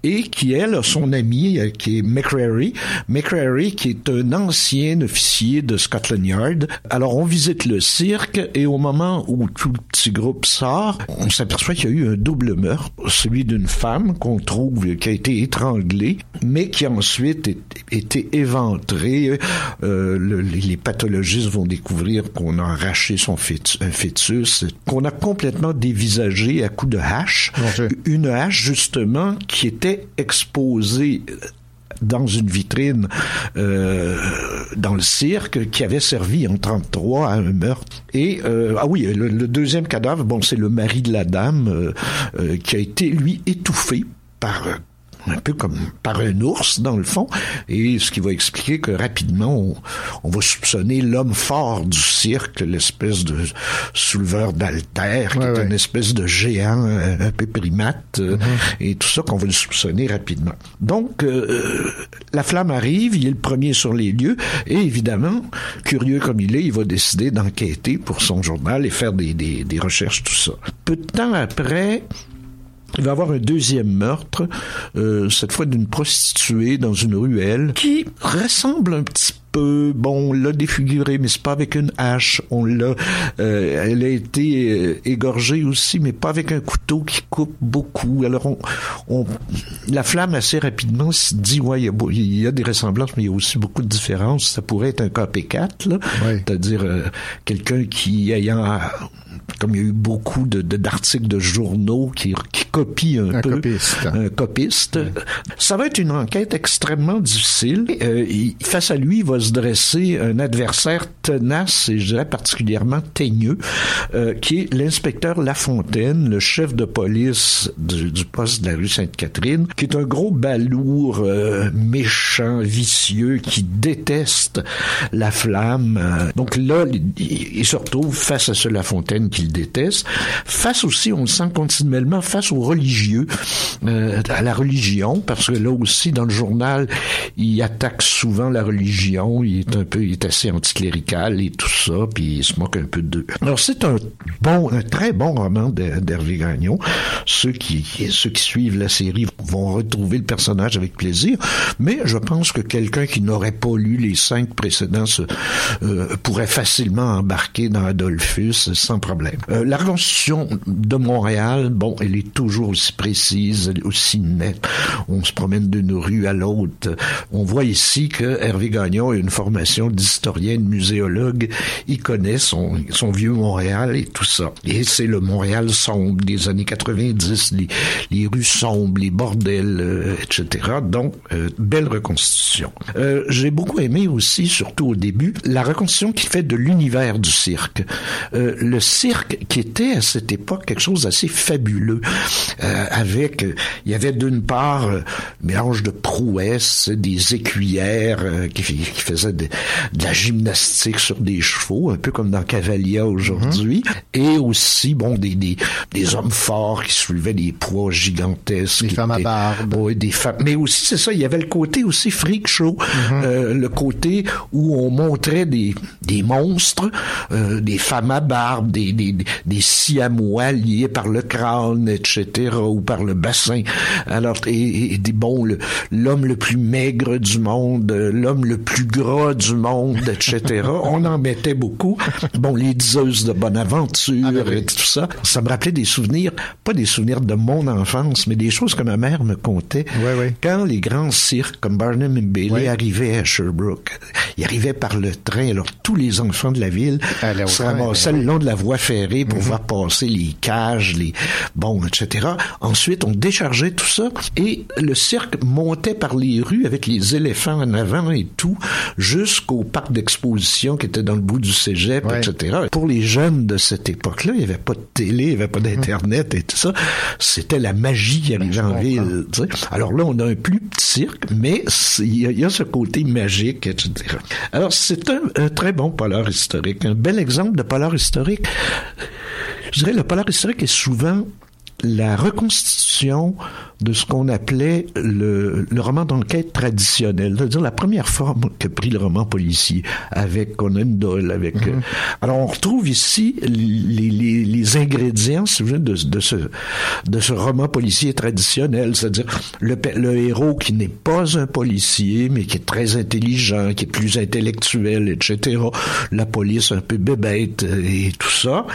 Speaker 16: et qui, elle, a son ami, euh, qui est McCrary. McCrary, qui est un ancien officier de Scotland Yard. Alors, on visite le cirque, et au moment où tout le petit groupe sort, on s'aperçoit qu'il y a eu un double meurtre, celui d'une femme qu'on trouve qui a été étranglée, mais qui ensuite est, été éventrée. Euh, le- les pathologistes vont découvrir qu'on a arraché son fœtus, un fœtus, qu'on a complètement dévisagé à coups de hache. Une hache, justement, qui était exposée dans une vitrine euh, dans le cirque qui avait servi en 33 à un meurtre. Et euh, ah oui, le, le deuxième cadavre, bon, c'est le mari de la dame euh, euh, qui a été lui étouffé par euh, un peu comme par un ours dans le fond, et ce qui va expliquer que rapidement on, on va soupçonner l'homme fort du cirque, l'espèce de souleveur d'altère, qui est une espèce de géant euh, un peu primate, euh, et tout ça qu'on va le soupçonner rapidement. Donc euh, la flamme arrive, il est le premier sur les lieux, et évidemment, curieux comme il est, il va décider d'enquêter pour son journal et faire des, des, des recherches, tout ça. Peu de temps après, il va y avoir un deuxième meurtre, euh, cette fois d'une prostituée dans une ruelle, qui ressemble un petit peu, bon, on l'a défigurée, mais c'est pas avec une hache. On l'a, euh, elle a été euh, égorgée aussi, mais pas avec un couteau qui coupe beaucoup. Alors, on, on la flamme assez rapidement se dit, ouais, il y, a, il y a des ressemblances, mais il y a aussi beaucoup de différences. Ça pourrait être un KP4, là, c'est-à-dire euh, quelqu'un qui ayant comme il y a eu beaucoup de d'articles de, journaux qui, qui copient un,
Speaker 8: Un
Speaker 16: peu
Speaker 8: copiste.
Speaker 16: un copiste. Ça va être une enquête extrêmement difficile. Euh, il- face à lui va se dresser un adversaire tenace et je dirais particulièrement teigneux, euh, qui est l'inspecteur Lafontaine, le chef de police du, poste de la rue Sainte-Catherine, qui est un gros balourd euh, méchant, vicieux, qui déteste la flamme. Donc là, il, il se retrouve face à ce Lafontaine qu'il déteste, face aussi, on le sent continuellement, face aux religieux, euh, à la religion, parce que là aussi, dans le journal, il attaque souvent la religion, il est un peu, il est assez anticlérical et tout ça, puis il se moque un peu d'eux. Alors c'est un bon, un très bon roman d'Hervé Gagnon. Ceux qui, ceux qui suivent la série vont retrouver le personnage avec plaisir, mais je pense que quelqu'un qui n'aurait pas lu les cinq précédents se, euh, pourrait facilement embarquer dans Adolphus sans problème. Euh, la reconstitution de Montréal, bon, elle est toujours aussi précise, aussi nette. On se promène d'une rue à l'autre. On voit ici que Hervé Gagnon a une formation d'historien, de muséologue. Il connaît son, son vieux Montréal et tout ça. Et c'est le Montréal sombre des années 90, les, les rues sombres, les bordels, euh, etc. Donc, euh, belle reconstitution. Euh, J'ai beaucoup aimé aussi, surtout au début, la reconstitution qu'il fait de l'univers du cirque. Le cirque qui était à cette époque quelque chose d'assez fabuleux, avec, il y avait d'une part mélange de prouesses, des écuyères qui, qui faisaient de, de la gymnastique sur des chevaux, un peu comme dans Cavalia aujourd'hui, et aussi, bon, des, des, des hommes forts qui soulevaient des poids gigantesques. Des femmes à barbe. Oui, des femmes. Mais aussi, c'est ça, il y avait le côté aussi freak show, euh, le côté où on montrait des, des monstres, euh, des femmes à barbe, des, des, des, siamois liés par le crâne, etc., ou par le bassin. Alors, et, et des bon, le- l'homme le, plus maigre du monde, euh, l'homme le plus du monde, etc. on en mettait beaucoup. Bon, les diseuses de Bonaventure et tout ça. Ça me rappelait des souvenirs, pas des souvenirs de mon enfance, mais des choses que ma mère me contait. Quand les grands cirques comme Barnum et Bailey arrivaient à Sherbrooke, ils arrivaient par le train, alors tous les enfants de la ville se
Speaker 8: train,
Speaker 16: ramassaient
Speaker 8: ben
Speaker 16: le long de la voie ferrée pour voir passer les cages, les bon, etc. Ensuite, on déchargeait tout ça et le cirque montait par les rues avec les éléphants en avant et tout jusqu'au parc d'exposition qui était dans le bout du cégep, etc. Pour les jeunes de cette époque-là, il n'y avait pas de télé, il n'y avait pas d'internet et tout ça. C'était la magie qui arrivait en ville. tu sais. Alors là, on a un plus petit cirque, mais il y, a- il y a ce côté magique, etc. Alors c'est un, un très bon polar historique, un bel exemple de polar historique. Je dirais le polar historique est souvent la reconstitution de ce qu'on appelait le, le roman d'enquête traditionnel, c'est-à-dire la première forme que prit le roman policier avec Conan Doyle. Avec, euh, alors on retrouve ici les, les, les ingrédients, si vous voulez, de, de ce de ce roman policier traditionnel, c'est-à-dire le, le héros qui n'est pas un policier, mais qui est très intelligent, qui est plus intellectuel, etc. La police un peu bébête euh, et tout ça,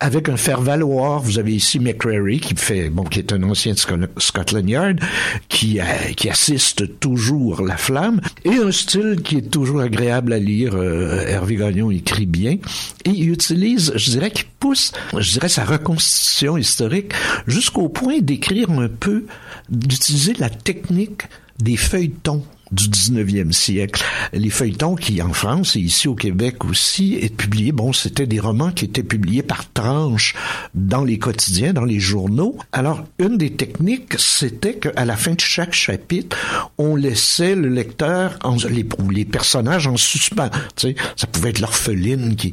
Speaker 16: avec un faire-valoir. Vous avez ici McCrary qui fait, bon, qui est un ancien de Sco- Scotland Yard, qui, euh, qui assiste toujours la flamme, et un style qui est toujours agréable à lire. Euh, Hervé Gagnon écrit bien, et il utilise, je dirais, qu'il pousse, je dirais, sa reconstitution historique jusqu'au point d'écrire un peu, d'utiliser la technique des feuilletons du 19e siècle. Les feuilletons qui, en France et ici au Québec aussi, est publié, bon, c'était des romans qui étaient publiés par tranches dans les quotidiens, dans les journaux. Alors, une des techniques, c'était qu'à la fin de chaque chapitre, on laissait le lecteur, en, les, ou les personnages en suspens. Tu sais, ça pouvait être l'orpheline qui,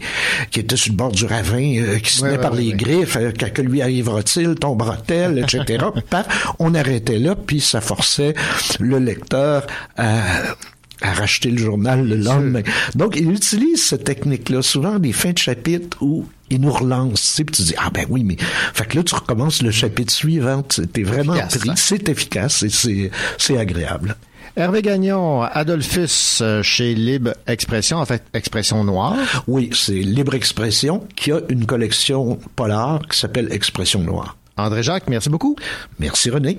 Speaker 16: qui était sur le bord du ravin, euh, qui se tenait
Speaker 8: ouais,
Speaker 16: par
Speaker 8: ouais,
Speaker 16: les griffes, euh, que, que lui arrivera-t-il, tombera-t-elle, etc. Paf, on arrêtait là, puis ça forçait le lecteur à à, racheter le journal le lendemain. Donc, il utilise cette technique-là, souvent des fins de chapitre où il nous relance, tu sais, puis tu dis, ah ben oui, mais... Fait que là, tu recommences le chapitre suivant, t'es vraiment
Speaker 8: efficace,
Speaker 16: pris,
Speaker 8: hein?
Speaker 16: c'est efficace et c'est agréable.
Speaker 8: Hervé Gagnon, Adolphus euh, chez Libre Expression, en fait Expression Noire.
Speaker 14: Oui, c'est Libre Expression qui a une collection polar qui s'appelle Expression Noire.
Speaker 8: André Jacques, merci beaucoup.
Speaker 14: Merci René.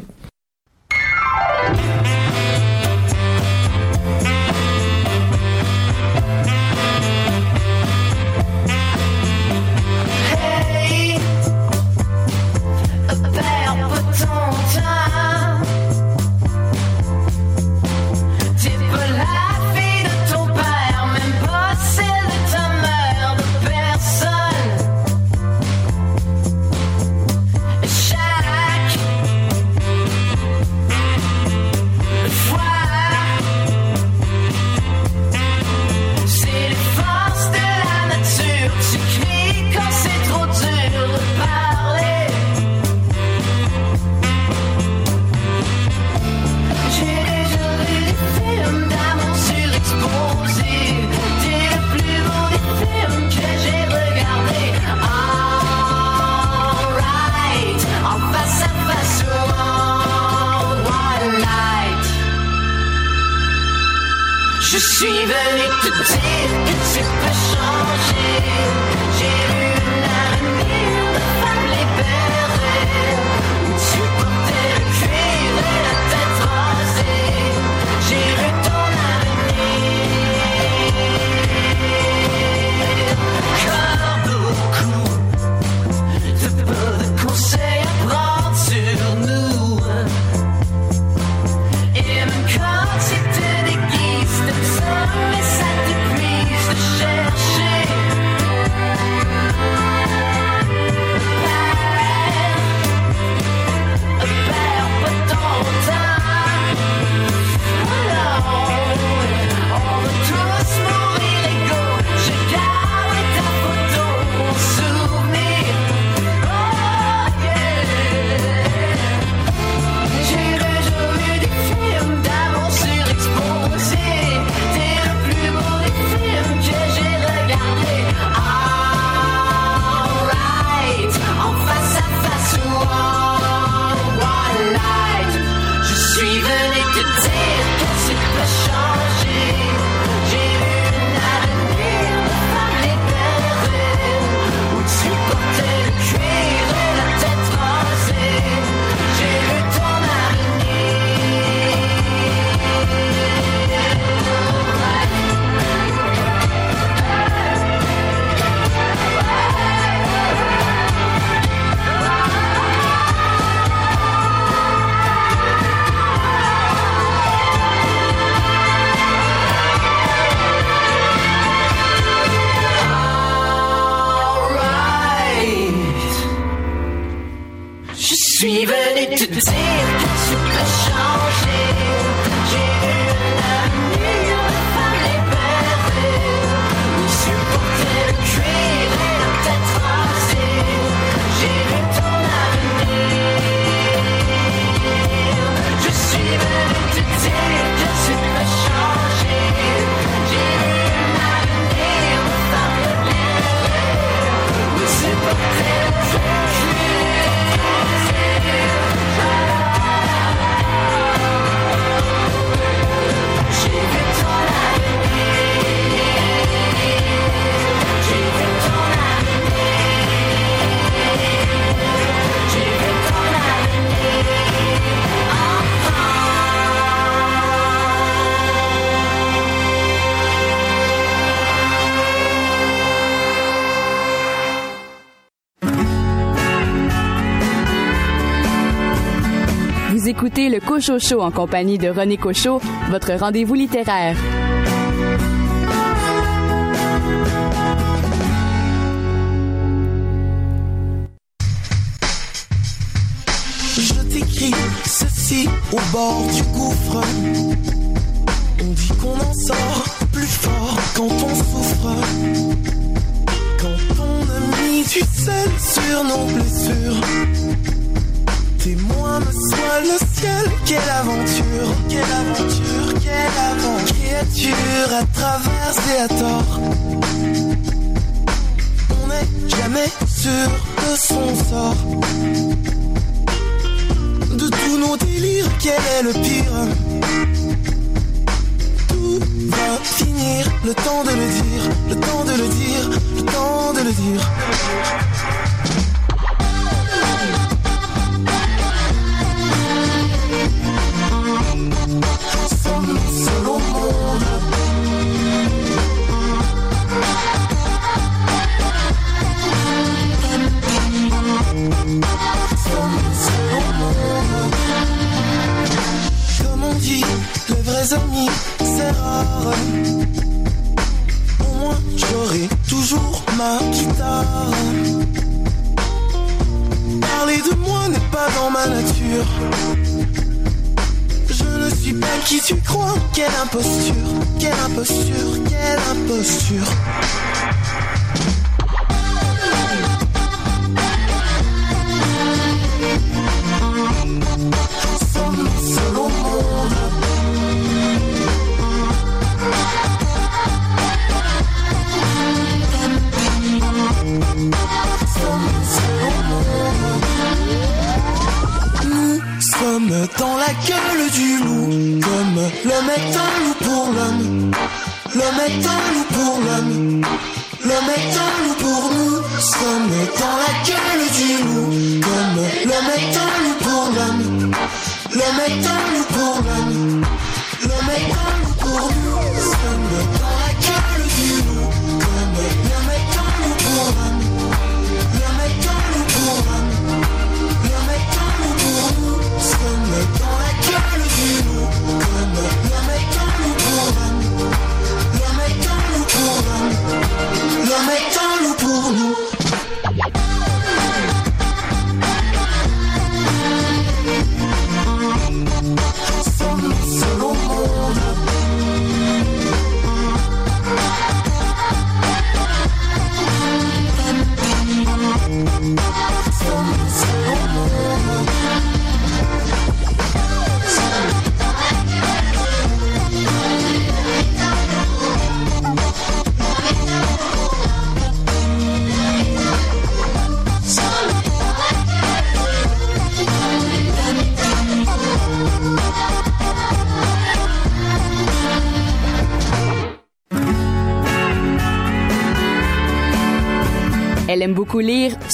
Speaker 1: En
Speaker 21: compagnie de René Cochot, votre rendez-vous littéraire.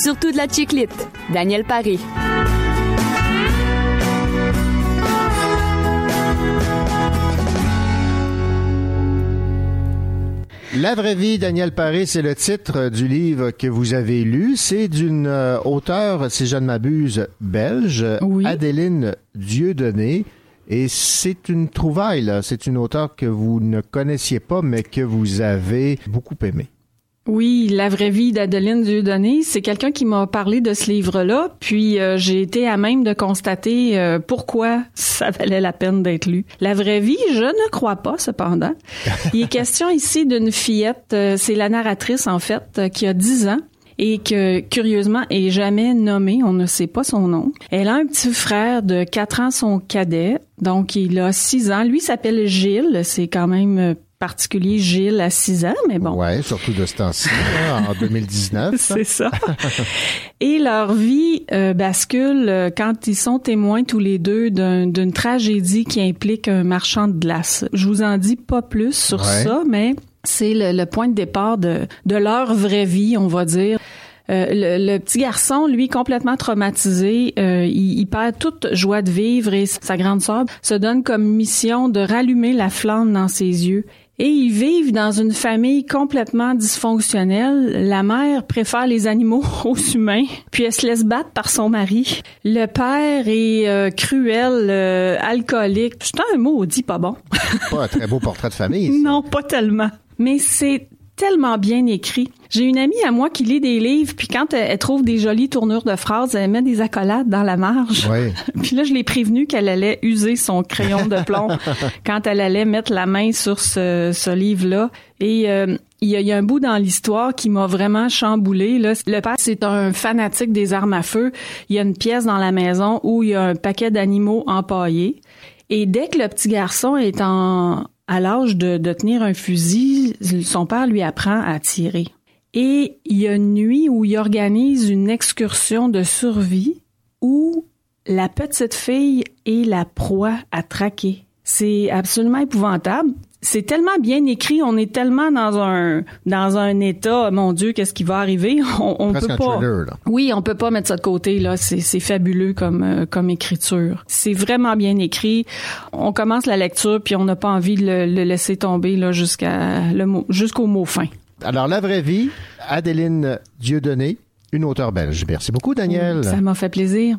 Speaker 1: Surtout de la chiclite. Daniel Paré.
Speaker 8: La vraie vie, Daniel Paré, c'est le titre du livre que vous avez lu. C'est d'une euh, auteure, si je ne m'abuse, belge, Adéline Dieudonné. Et c'est une trouvaille, là. C'est une auteure que vous ne connaissiez pas, mais que vous avez beaucoup aimée.
Speaker 17: Oui, La vraie vie d'Adeline Dieudonné, c'est quelqu'un qui m'a parlé de ce livre-là, puis euh, j'ai été à même de constater euh, pourquoi ça valait la peine d'être lu. La vraie vie, je ne crois pas, cependant. Il est question ici d'une fillette, euh, c'est la narratrice en fait, euh, qui a 10 ans et que curieusement est jamais nommée, on ne sait pas son nom. Elle a un petit frère de 4 ans, son cadet, donc il a 6 ans. Lui s'appelle Gilles, c'est quand même euh, particulier Gilles à 6 ans, mais bon.
Speaker 8: Ouais, surtout de ce temps-ci, en 2019.
Speaker 17: C'est ça. Et leur vie euh, bascule euh, quand ils sont témoins tous les deux d'un- d'une tragédie qui implique un marchand de glace. Je vous en dis pas plus sur
Speaker 22: Ouais.
Speaker 17: ça, mais c'est le, le point de départ de, de leur vraie vie, on va dire. Euh, le, le petit garçon, lui, complètement traumatisé, euh, il, il perd toute joie de vivre et sa grande sœur se donne comme mission de rallumer la flamme dans ses yeux. Et ils vivent dans une famille complètement dysfonctionnelle. La mère préfère les animaux aux humains, puis elle se laisse battre par son mari. Le père est euh, cruel, euh, alcoolique. C'est un maudit pas bon.
Speaker 8: Pas un très beau portrait de famille.
Speaker 17: Non, pas tellement. Mais c'est tellement bien écrit. J'ai une amie à moi qui lit des livres, puis quand elle, elle trouve des jolies tournures de phrases, elle met des accolades dans la marge.
Speaker 8: Oui.
Speaker 17: puis là, je l'ai prévenue qu'elle allait user son crayon de plomb quand elle allait mettre la main sur ce, ce livre-là. Et euh, il y, a, il y a un bout dans l'histoire qui m'a vraiment chamboulé. Là. Le père, c'est un fanatique des armes à feu. Il y a une pièce dans la maison où il y a un paquet d'animaux empaillés. Et dès que le petit garçon est en, à l'âge de, tenir un fusil, son père lui apprend à tirer. Et il y a une nuit où il organise une excursion de survie où la petite fille est la proie à traquer. C'est absolument épouvantable. C'est tellement bien écrit, on est tellement dans un dans un état, mon Dieu, qu'est-ce qui va arriver? On, on peut pas.
Speaker 8: thriller, là.
Speaker 17: Oui, on peut pas mettre ça de côté là. C'est fabuleux comme euh, comme écriture. C'est vraiment bien écrit. On commence la lecture puis on n'a pas envie de le, le laisser tomber là jusqu'à le mot jusqu'au mot fin.
Speaker 8: Alors, la vraie vie, Adeline Dieudonné, une auteure belge. Merci beaucoup, Daniel.
Speaker 17: Ça m'a fait plaisir.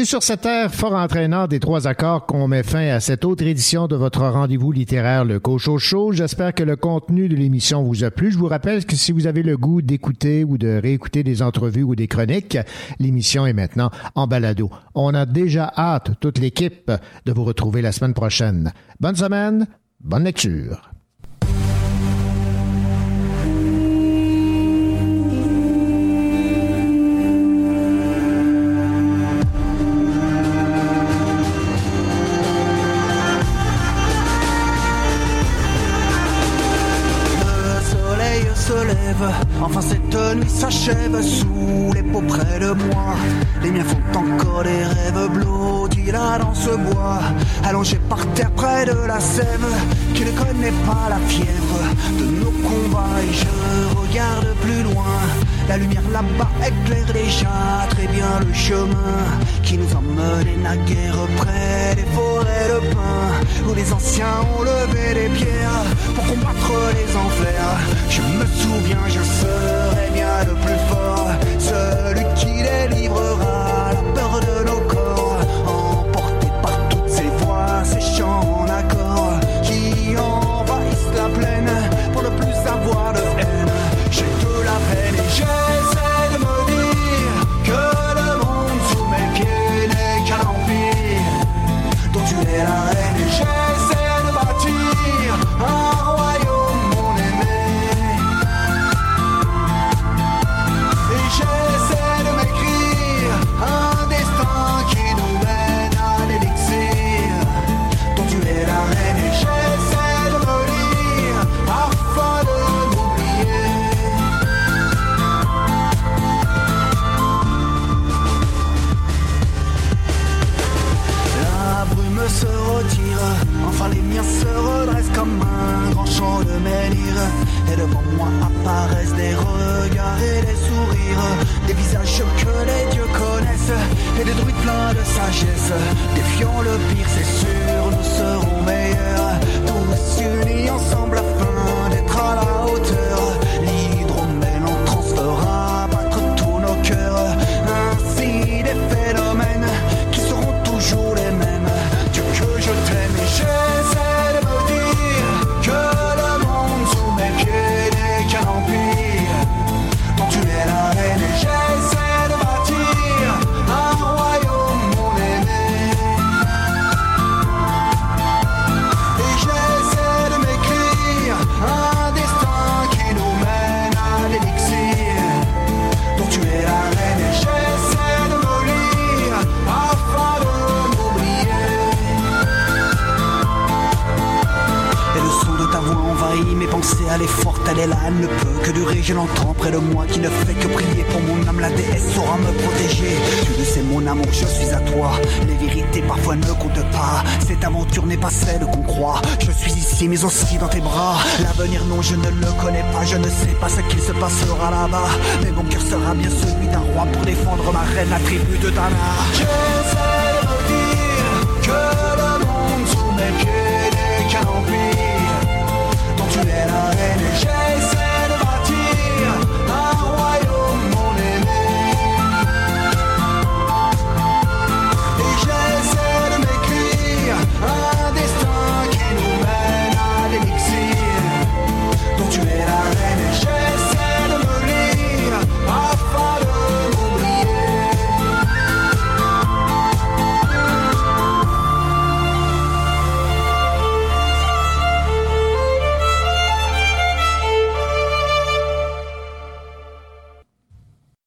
Speaker 23: C'est sur
Speaker 8: cette air fort entraînant des trois accords qu'on met fin à cette autre édition de votre rendez-vous littéraire, le Cocho Show. J'espère que le contenu de l'émission vous a plu. Je vous rappelle que si vous avez le goût d'écouter ou de réécouter des entrevues ou des chroniques, l'émission est maintenant en balado. On a déjà hâte, toute l'équipe, de vous retrouver la semaine prochaine. Bonne semaine, bonne lecture.
Speaker 23: Enfin cette nuit s'achève sous les peaux près de moi. Les miens font encore des rêves blottis là dans ce bois, allongé par terre près de la sève, qui ne connaît pas la fièvre de nos combats. Et je regarde plus loin, la lumière là-bas éclaire déjà très bien le chemin qui nous emmenait naguère près des forêts de pins où les anciens ont levé des pierres pour combattre les enfers. Je me souviens, je serai bien le plus fort, celui qui délivrera la peur de nos corps, de sagesse. Défiant le pire, c'est sûr, nous serons meilleurs, tous unis elle est là, elle ne peut que durer. Je l'entends près de moi qui ne fait que prier pour mon âme. La déesse saura me protéger. Tu le sais, mon amour, je suis à toi. Les vérités parfois ne comptent pas. Cette aventure n'est pas celle qu'on croit. Je suis ici, mais aussi dans tes bras. L'avenir, non, je ne le connais pas. Je ne sais pas ce qu'il se passera là-bas. Mais mon cœur sera bien celui d'un roi pour défendre ma reine, la tribu de Dana. Dire que le monde and our energy.